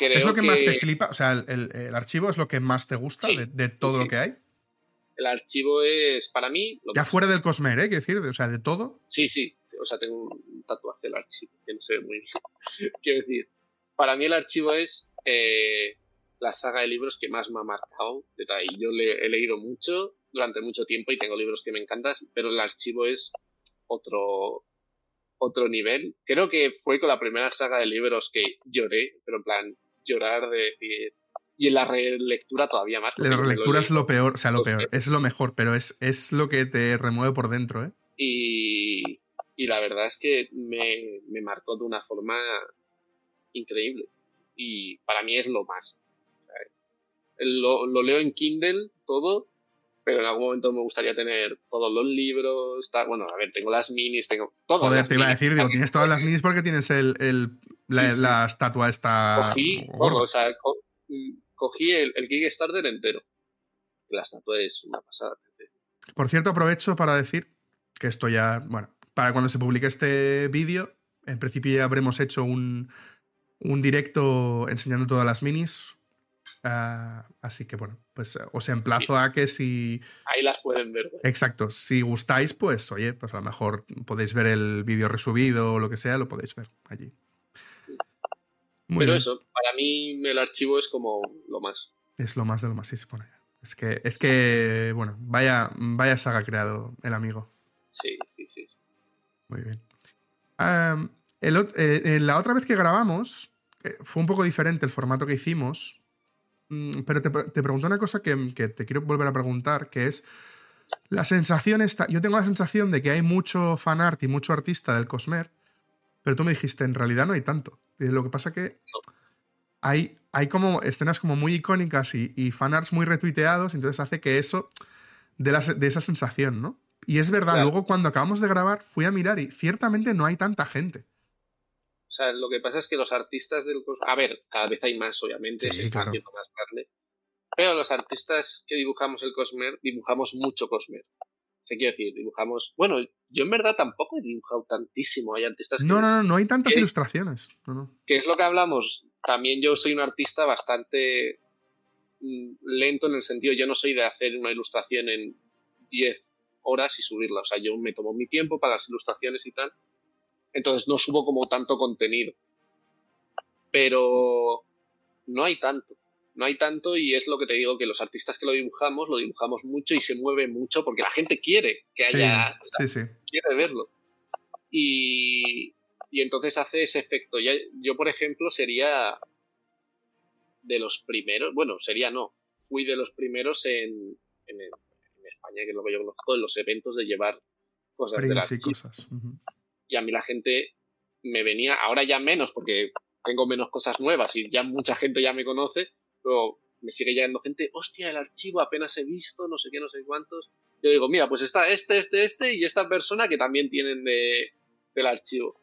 ¿Es lo que, más te flipa? O sea, el, archivo es lo que más te gusta de, todo lo que hay. El archivo es, para mí. ya fuera del Cosmer, ¿eh? Quiero decir, o sea, de todo. Sí, sí. O sea, tengo un tatuaje del archivo que no se ve muy bien. quiero decir, para mí el archivo es eh, la saga de libros que más me ha marcado. Y yo le, he leído mucho durante mucho tiempo y tengo libros que me encantan, pero el archivo es otro, otro nivel. Creo que fue con la primera saga de libros que lloré, pero en plan, llorar de decir. Y en la relectura todavía más. La relectura es lo peor, o sea, lo, peor, es lo mejor, pero es, es lo que te remueve por dentro, ¿eh? Y, y la verdad es que me, me marcó de una forma increíble. Y para mí es lo más. Lo, lo, leo en Kindle todo, pero en algún momento me gustaría tener todos los libros. Bueno, a ver, tengo las minis, tengo todo. Joder, te iba a decir, digo, tienes todas las minis porque tienes el, el la, estatua esta. Cogí, o sea, cogí el, el Kickstarter entero. La estatua es una pasada. Por cierto, aprovecho para decir que esto ya, bueno, para cuando se publique este vídeo, en principio ya habremos hecho un, un directo enseñando todas las minis. Ah, así que bueno, pues os emplazo a que si. Ahí las pueden ver. Exacto. Si gustáis, pues oye, pues a lo mejor podéis ver el vídeo resubido o lo que sea, lo podéis ver allí. Pero eso, para mí el archivo es como lo más. Es lo más de lo más, sí se pone. Es que, es que bueno, vaya, vaya saga creado el amigo. Sí, sí, sí. Muy bien. Eh, la otra vez que grabamos, eh, fue un poco diferente el formato que hicimos, pero te, te pregunto una cosa que, te quiero volver a preguntar, que es, la sensación está, yo tengo la sensación de que hay mucho fanart y mucho artista del Cosmer, pero tú me dijiste, en realidad no hay tanto. lo que pasa que hay, hay como escenas como muy icónicas y, y fanarts muy retuiteados, entonces hace que eso de, de esa sensación, ¿no? Y es verdad, luego cuando acabamos de grabar fui a mirar y ciertamente no hay tanta gente. O sea, lo que pasa es que los artistas del A ver, cada vez hay más, obviamente, se está haciendo más grande. Pero los artistas que dibujamos el Cosmer, dibujamos mucho Cosmer. Se quiere decir, dibujamos. Bueno, yo en verdad tampoco he dibujado tantísimo. Hay artistas No, no, no, no hay tantas ilustraciones. No, ¿Qué es lo que hablamos? También yo soy un artista bastante mm, lento en el sentido, yo no soy de hacer una ilustración en 10 horas y subirla. O sea, yo me tomo mi tiempo para las ilustraciones y tal. Entonces no subo como tanto contenido. Pero no hay tanto. No hay tanto y es lo que te digo, que los artistas que lo dibujamos, lo dibujamos mucho y se mueve mucho porque la gente quiere que haya... Sí, sí, Quiere verlo. Y, y entonces hace ese efecto. yo, por ejemplo, sería de los primeros, bueno, sería no, fui de los primeros en, en, España, que es lo que yo conozco, en los eventos de llevar cosas de las y cosas. Y a mí la gente me venía, ahora ya menos, porque tengo menos cosas nuevas y ya mucha gente ya me conoce, pero me sigue llegando gente, hostia, el archivo apenas he visto, no sé qué, no sé cuántos. Yo digo, mira, pues está este, este, este y esta persona que también tienen de, del archivo.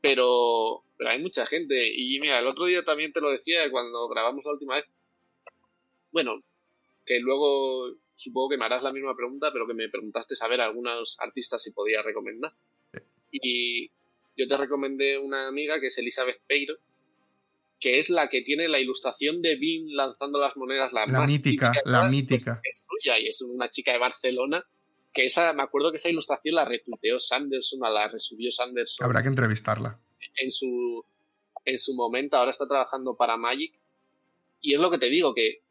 Pero, pero hay mucha gente. Y mira, el otro día también te lo decía cuando grabamos la última vez. Bueno, que luego supongo que me harás la misma pregunta, pero que me preguntaste saber algunos artistas si podía recomendar. Y yo te recomendé una amiga que es Elizabeth Peiro, que es la que tiene la ilustración de Bean lanzando las monedas, la, la mítica, la mítica. Es, suya y es una chica de Barcelona. Que esa, me acuerdo que esa ilustración la retuiteó Sanderson, la resubió Sanderson. Habrá que entrevistarla. En su, en su momento, ahora está trabajando para Magic. Y es lo que te digo, que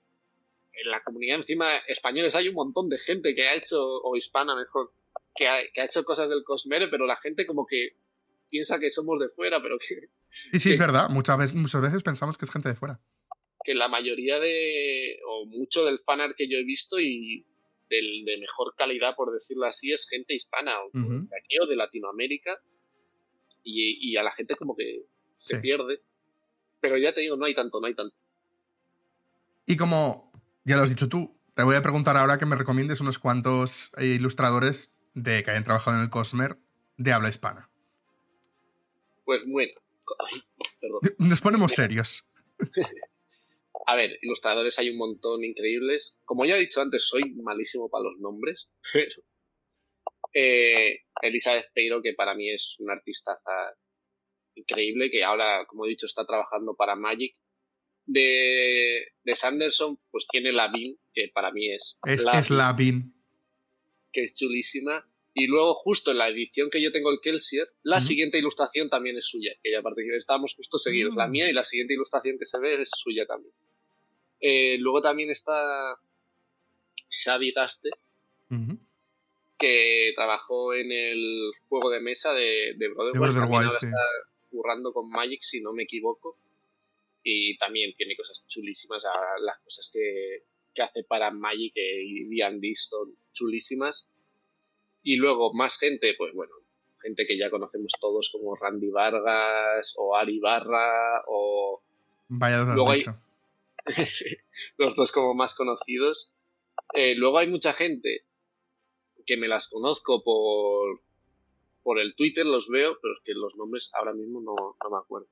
en la comunidad encima españoles hay un montón de gente que ha hecho, o hispana mejor, que ha, hecho cosas del Cosmere, pero la gente como que piensa que somos de fuera, pero que... Sí, sí, es verdad. Muchas veces, muchas veces pensamos que es gente de fuera. Que la mayoría de, o mucho del fanart que yo he visto y del, de mejor calidad, por decirlo así, es gente hispana, o de aquí o de Latinoamérica, y, a la gente como que se pierde. Pero ya te digo, no hay tanto, no hay tanto. Y como ya lo has dicho tú. Te voy a preguntar ahora que me recomiendes unos cuantos eh, ilustradores de que hayan trabajado en el Cosmer de habla hispana. Pues bueno. Nos ponemos serios. A ver, ilustradores hay un montón increíbles. Como ya he dicho antes, soy malísimo para los nombres, pero. Eh, Elizabeth Peiro, que para mí es una artista increíble, que ahora, como he dicho, está trabajando para Magic. De, de Sanderson, pues tiene la BIN, que para mí es. Es, es la BIN. Que es chulísima. Y luego, justo en la edición que yo tengo el Kelsier, la siguiente ilustración también es suya, que ya participa. Estábamos justo seguidos, la mm. mía y la siguiente ilustración que se ve es suya también. Eh, luego también está Xavi Gaste, que trabajó en el juego de mesa de, de Brother, está currando con Magic, si no me equivoco. Y también tiene cosas chulísimas, las cosas que, que hace para Magic y D&D son chulísimas. Y luego más gente, pues bueno, gente que ya conocemos todos como Randy Vargas o Ari Barra o... Vaya dos has dicho. los dos como más conocidos. Eh, luego hay mucha gente que me las conozco por, por el Twitter, los veo, pero es que los nombres ahora mismo no, me acuerdo.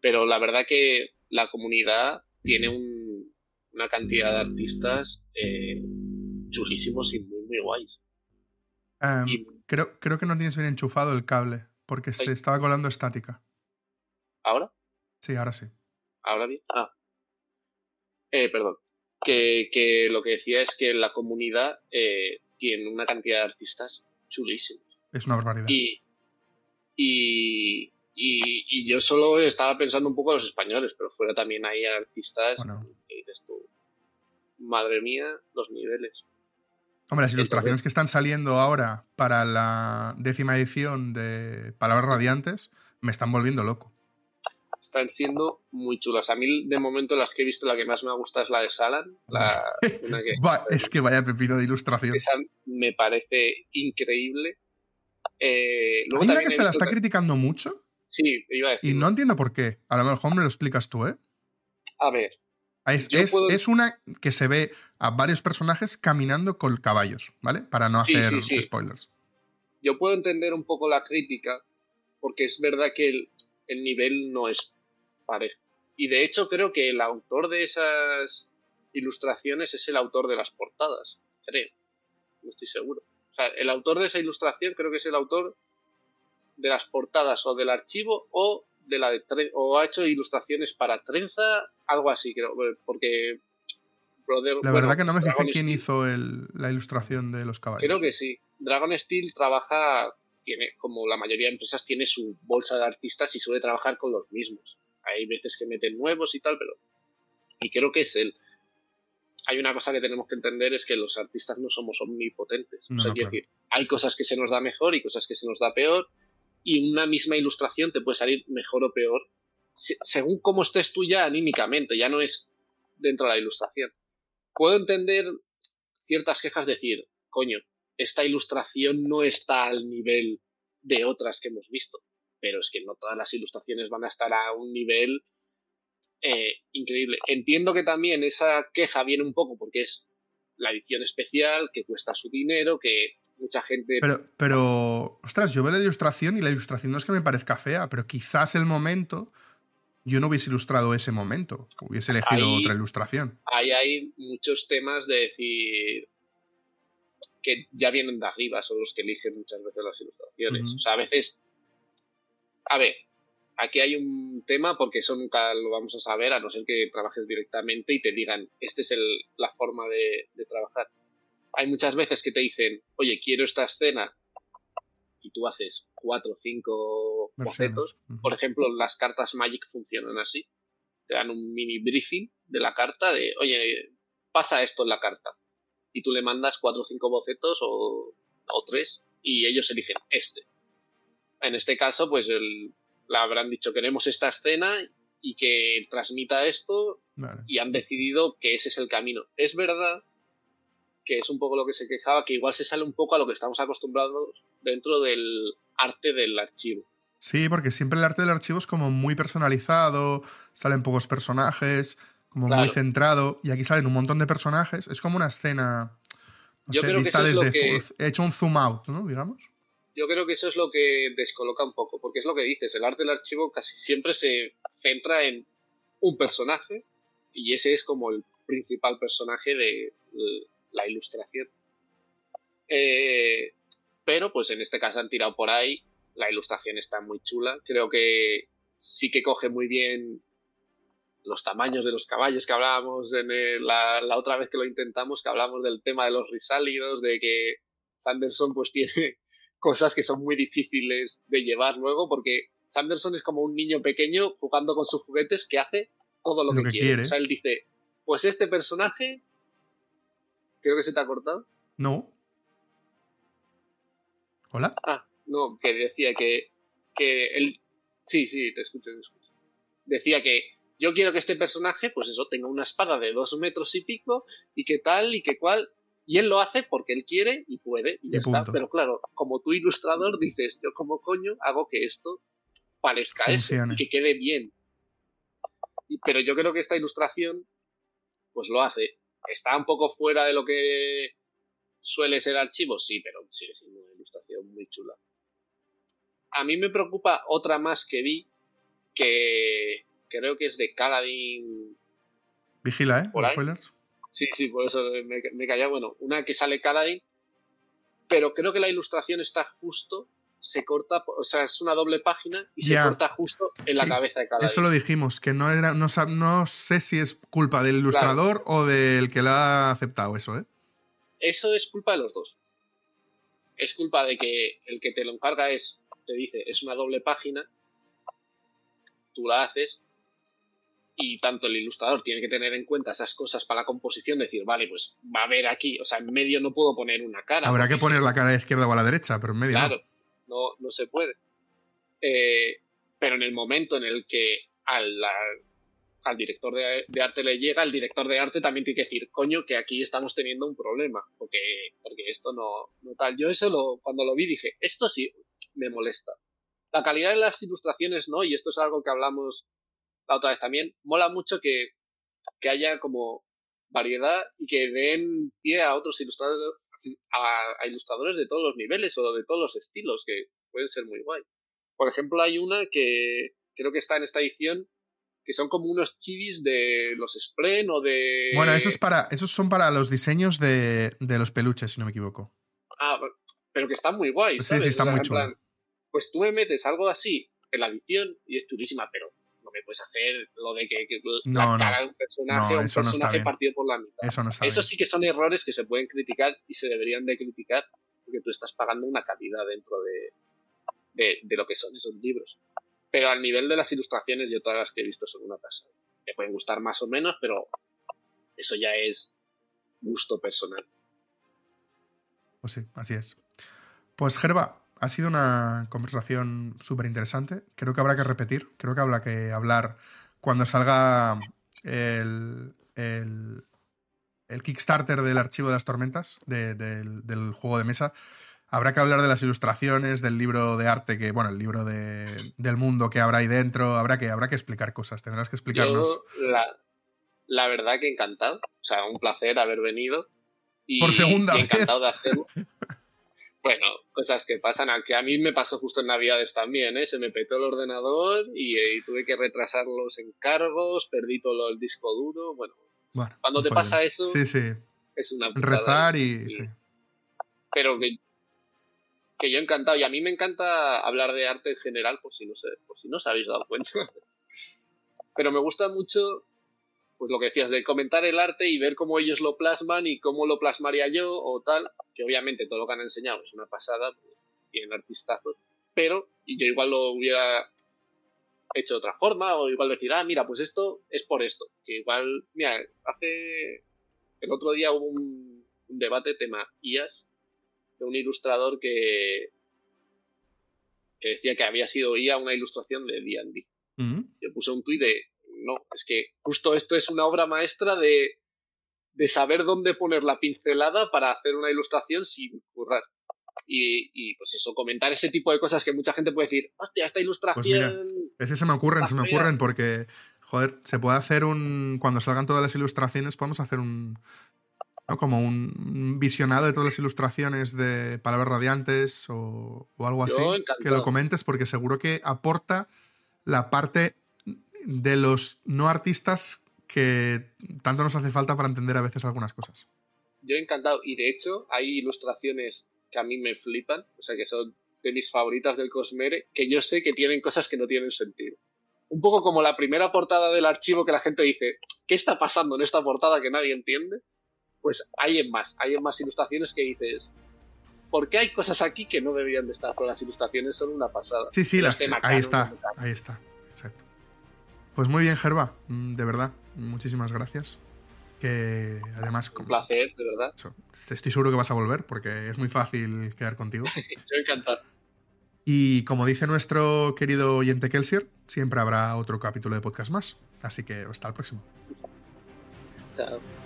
Pero la verdad que la comunidad tiene una cantidad de artistas eh, chulísimos y muy, muy guays creo, creo que no tienes bien enchufado el cable, porque se estaba colando estática. ¿Ahora? Sí, ahora sí. ¿Ahora bien? Ah. Eh, perdón. Que, lo que decía es que la comunidad eh, tiene una cantidad de artistas chulísimos. Es una barbaridad. Y, y, y, yo solo estaba pensando un poco en los españoles, pero fuera también hay artistas que dices tú, madre mía, los niveles. Hombre, las ilustraciones que están saliendo ahora para la décima edición de Palabras Radiantes me están volviendo loco. Están siendo muy chulas. A mí, de momento, las que he visto, la que más me gusta es la de Salan. La, es que vaya pepino de ilustración. Esa me parece increíble. Eh, ¿Hay una que se la está criticando mucho? Sí, iba a decir. Y no entiendo por qué. A lo mejor me lo explicas tú, ¿eh? A ver, es, una que se ve a varios personajes caminando con caballos, ¿vale? Para no hacer spoilers. Yo puedo entender un poco la crítica, porque es verdad que el, nivel no es parejo. Y de hecho creo que el autor de esas ilustraciones es el autor de las portadas, creo. No estoy seguro. O sea, el autor de esa ilustración creo que es el autor de las portadas o del archivo o de la de o ha hecho ilustraciones para trenza, algo así, creo, eh, porque la verdad que no me fijé quién hizo la ilustración de los caballos. Creo que sí. Dragon Steel trabaja, tiene, como la mayoría de empresas, tiene su bolsa de artistas y suele trabajar con los mismos. Hay veces que meten nuevos y tal, pero. Y creo que es él. Hay una cosa que tenemos que entender: es que los artistas no somos omnipotentes. o sea, decir, hay cosas que se nos da mejor y cosas que se nos da peor y una misma ilustración te puede salir mejor o peor según cómo estés tú ya anímicamente, ya no es dentro de la ilustración. Puedo entender ciertas quejas, decir, coño, esta ilustración no está al nivel de otras que hemos visto, pero es que no todas las ilustraciones van a estar a un nivel eh, increíble. Entiendo que también esa queja viene un poco porque es la edición especial, que cuesta su dinero, que mucha gente. Pero, pero, ostras, yo veo la ilustración y la ilustración no es que me parezca fea, pero quizás el momento. Yo no hubiese ilustrado ese momento, hubiese elegido otra ilustración. Ahí hay muchos temas de decir que ya vienen de arriba, son los que eligen muchas veces las ilustraciones. O sea, a veces. A ver, aquí hay un tema porque eso nunca lo vamos a saber, a no ser que trabajes directamente y te digan, esta es el, la forma de, de trabajar hay muchas veces que te dicen, oye, quiero esta escena, y tú haces cuatro o cinco bocetos. Por ejemplo, las cartas Magic funcionan así. Te dan un mini briefing de la carta de, oye, pasa esto en la carta. Y tú le mandas cuatro o cinco bocetos o, o tres y ellos eligen este. En este caso, pues el, le habrán dicho, queremos esta escena y que transmita esto y han decidido que ese es el camino. Es verdad que es un poco lo que se quejaba, que igual se sale un poco a lo que estamos acostumbrados dentro del arte del archivo. Sí, porque siempre el arte del archivo es como muy personalizado, salen pocos personajes, como muy centrado, y aquí salen un montón de personajes. Es como una escena. No sé, vista desde. He hecho un zoom out, ¿no? Digamos. Yo creo que eso es lo que descoloca un poco, porque es lo que dices, el arte del archivo casi siempre se centra en un personaje y ese es como el principal personaje de la ilustración. Eh, pero pues en este caso han tirado por ahí, la ilustración está muy chula, creo que sí que coge muy bien los tamaños de los caballos que hablábamos en la, la, otra vez que lo intentamos, que hablamos del tema de los risálidos, de que Sanderson pues tiene cosas que son muy difíciles de llevar luego, porque Sanderson es como un niño pequeño jugando con sus juguetes que hace todo lo, que, quiere. O sea, él dice, pues este personaje, creo que se te ha cortado. No. ¿Hola? Ah, no, que decía que, que él... Sí, sí, te escucho, te escucho. Decía que yo quiero que este personaje, pues eso, tenga una espada de dos metros y pico, y que tal, y que cual, y él lo hace porque él quiere y puede, y ya está. Pero claro, como tú ilustrador dices, yo como coño hago que esto parezca eso y que quede bien. pero yo creo que esta ilustración, pues lo hace. Está un poco fuera de lo que suele ser archivo, sí, pero sigue siendo una ilustración muy chula. A mí me preocupa otra más que vi, que creo que es de Caladin. Vigila, ¿eh? spoilers. Sí, sí, por eso me, me callado. Bueno, una que sale Caladin, pero creo que la ilustración está justo, se corta, o sea, es una doble página y se corta justo en la cabeza de Caladin. Eso lo dijimos, que no era, no, no sé si es culpa del ilustrador o del que la ha aceptado eso, ¿eh? Eso es culpa de los dos. Es culpa de que el que te lo encarga es, te dice, es una doble página, tú la haces, y tanto el ilustrador tiene que tener en cuenta esas cosas para la composición, decir, vale, pues va a haber aquí, o sea, en medio no puedo poner una cara. Habrá que poner la cara a la izquierda o a la derecha, pero en medio. Claro, no, no, se puede. Eh, pero en el momento en el que al, al director de, arte le llega, el director de arte también tiene que decir, coño, que aquí estamos teniendo un problema, porque, porque esto no, no tal. Yo eso lo, cuando lo vi dije, esto sí me molesta. La calidad de las ilustraciones no, y esto es algo que hablamos la otra vez también, mola mucho que, haya como variedad y que den pie a otros ilustradores, a, ilustradores de todos los niveles o de todos los estilos, que pueden ser muy guay. Por ejemplo, hay una que creo que está en esta edición, que son como unos chivis de los Spren o de... Bueno, esos, para, esos son para los diseños de, los peluches, si no me equivoco. Ah, pero que están muy guay. Sí, sí, están muy chulos. Pues tú me metes algo así en la edición y es chulísima, pero me puedes hacer lo de que, la cara de un personaje un personaje partido por la mitad. Eso, no está eso sí que son errores que se pueden criticar y se deberían de criticar porque tú estás pagando una calidad dentro de, de, lo que son esos libros. Pero al nivel de las ilustraciones, yo todas las que he visto son una pasada. Me pueden gustar más o menos, pero eso ya es gusto personal. Pues sí, así es. Pues Gerba, ha sido una conversación súper interesante. Creo que habrá que repetir. Creo que habrá que hablar cuando salga el, el, Kickstarter del archivo de las tormentas, del, juego de mesa. Habrá que hablar de las ilustraciones, del libro de arte que, bueno, el libro del mundo que habrá ahí dentro. Habrá que, habrá que explicar cosas. Tendrás que explicarnos. la, la, verdad que encantado. O sea, un placer haber venido. Y, Por segunda encantado de hacerlo. Bueno, cosas que pasan, que a mí me pasó justo en Navidades también, ¿eh? Se me petó el ordenador y, tuve que retrasar los encargos, perdí todo el disco duro, bueno. cuando te pasa eso, sí, sí. es una Rezar y... Sí. Pero que, que yo encantado, y a mí me encanta hablar de arte en general, por si no, sé, por si no os habéis dado cuenta. Pero me gusta mucho pues lo que decías, de comentar el arte y ver cómo ellos lo plasman y cómo lo plasmaría yo o tal, que obviamente todo lo que han enseñado es una pasada, tienen artistazos, pero yo igual lo hubiera hecho de otra forma o igual decir, ah, mira, pues esto es por esto, que igual, mira, hace, el otro día hubo un, debate tema IAS de un ilustrador que, que decía que había sido IA una ilustración de D&D. Yo puse un tuit de no, es que justo esto es una obra maestra de, saber dónde poner la pincelada para hacer una ilustración sin currar. Y, pues eso, comentar ese tipo de cosas que mucha gente puede decir, hostia, esta ilustración. Pues es que se me ocurren, se me ocurren porque, joder, se puede hacer un. Cuando salgan todas las ilustraciones, podemos hacer un. Como un visionado de todas las ilustraciones de palabras radiantes o, o algo así. Que lo comentes porque seguro que aporta la parte de los no artistas que tanto nos hace falta para entender a veces algunas cosas. Yo encantado. Y de hecho, hay ilustraciones que a mí me flipan, o sea, que son de mis favoritas del Cosmere, que yo sé que tienen cosas que no tienen sentido. Un poco como la primera portada del archivo que la gente dice, ¿qué está pasando en esta portada que nadie entiende? Pues hay en más, hay en más ilustraciones que dices, ¿por qué hay cosas aquí que no deberían de estar? Pero las ilustraciones son una pasada. Sí, sí, las, ahí está, ahí está, exacto. Pues muy bien, Gerba, mm, de verdad, muchísimas gracias. Que además. Un placer, de verdad. Estoy seguro que vas a volver porque es muy fácil quedar contigo. Yo encantado. Y como dice nuestro querido oyente Kelsier, siempre habrá otro capítulo de podcast más. Así que hasta el próximo. Chao.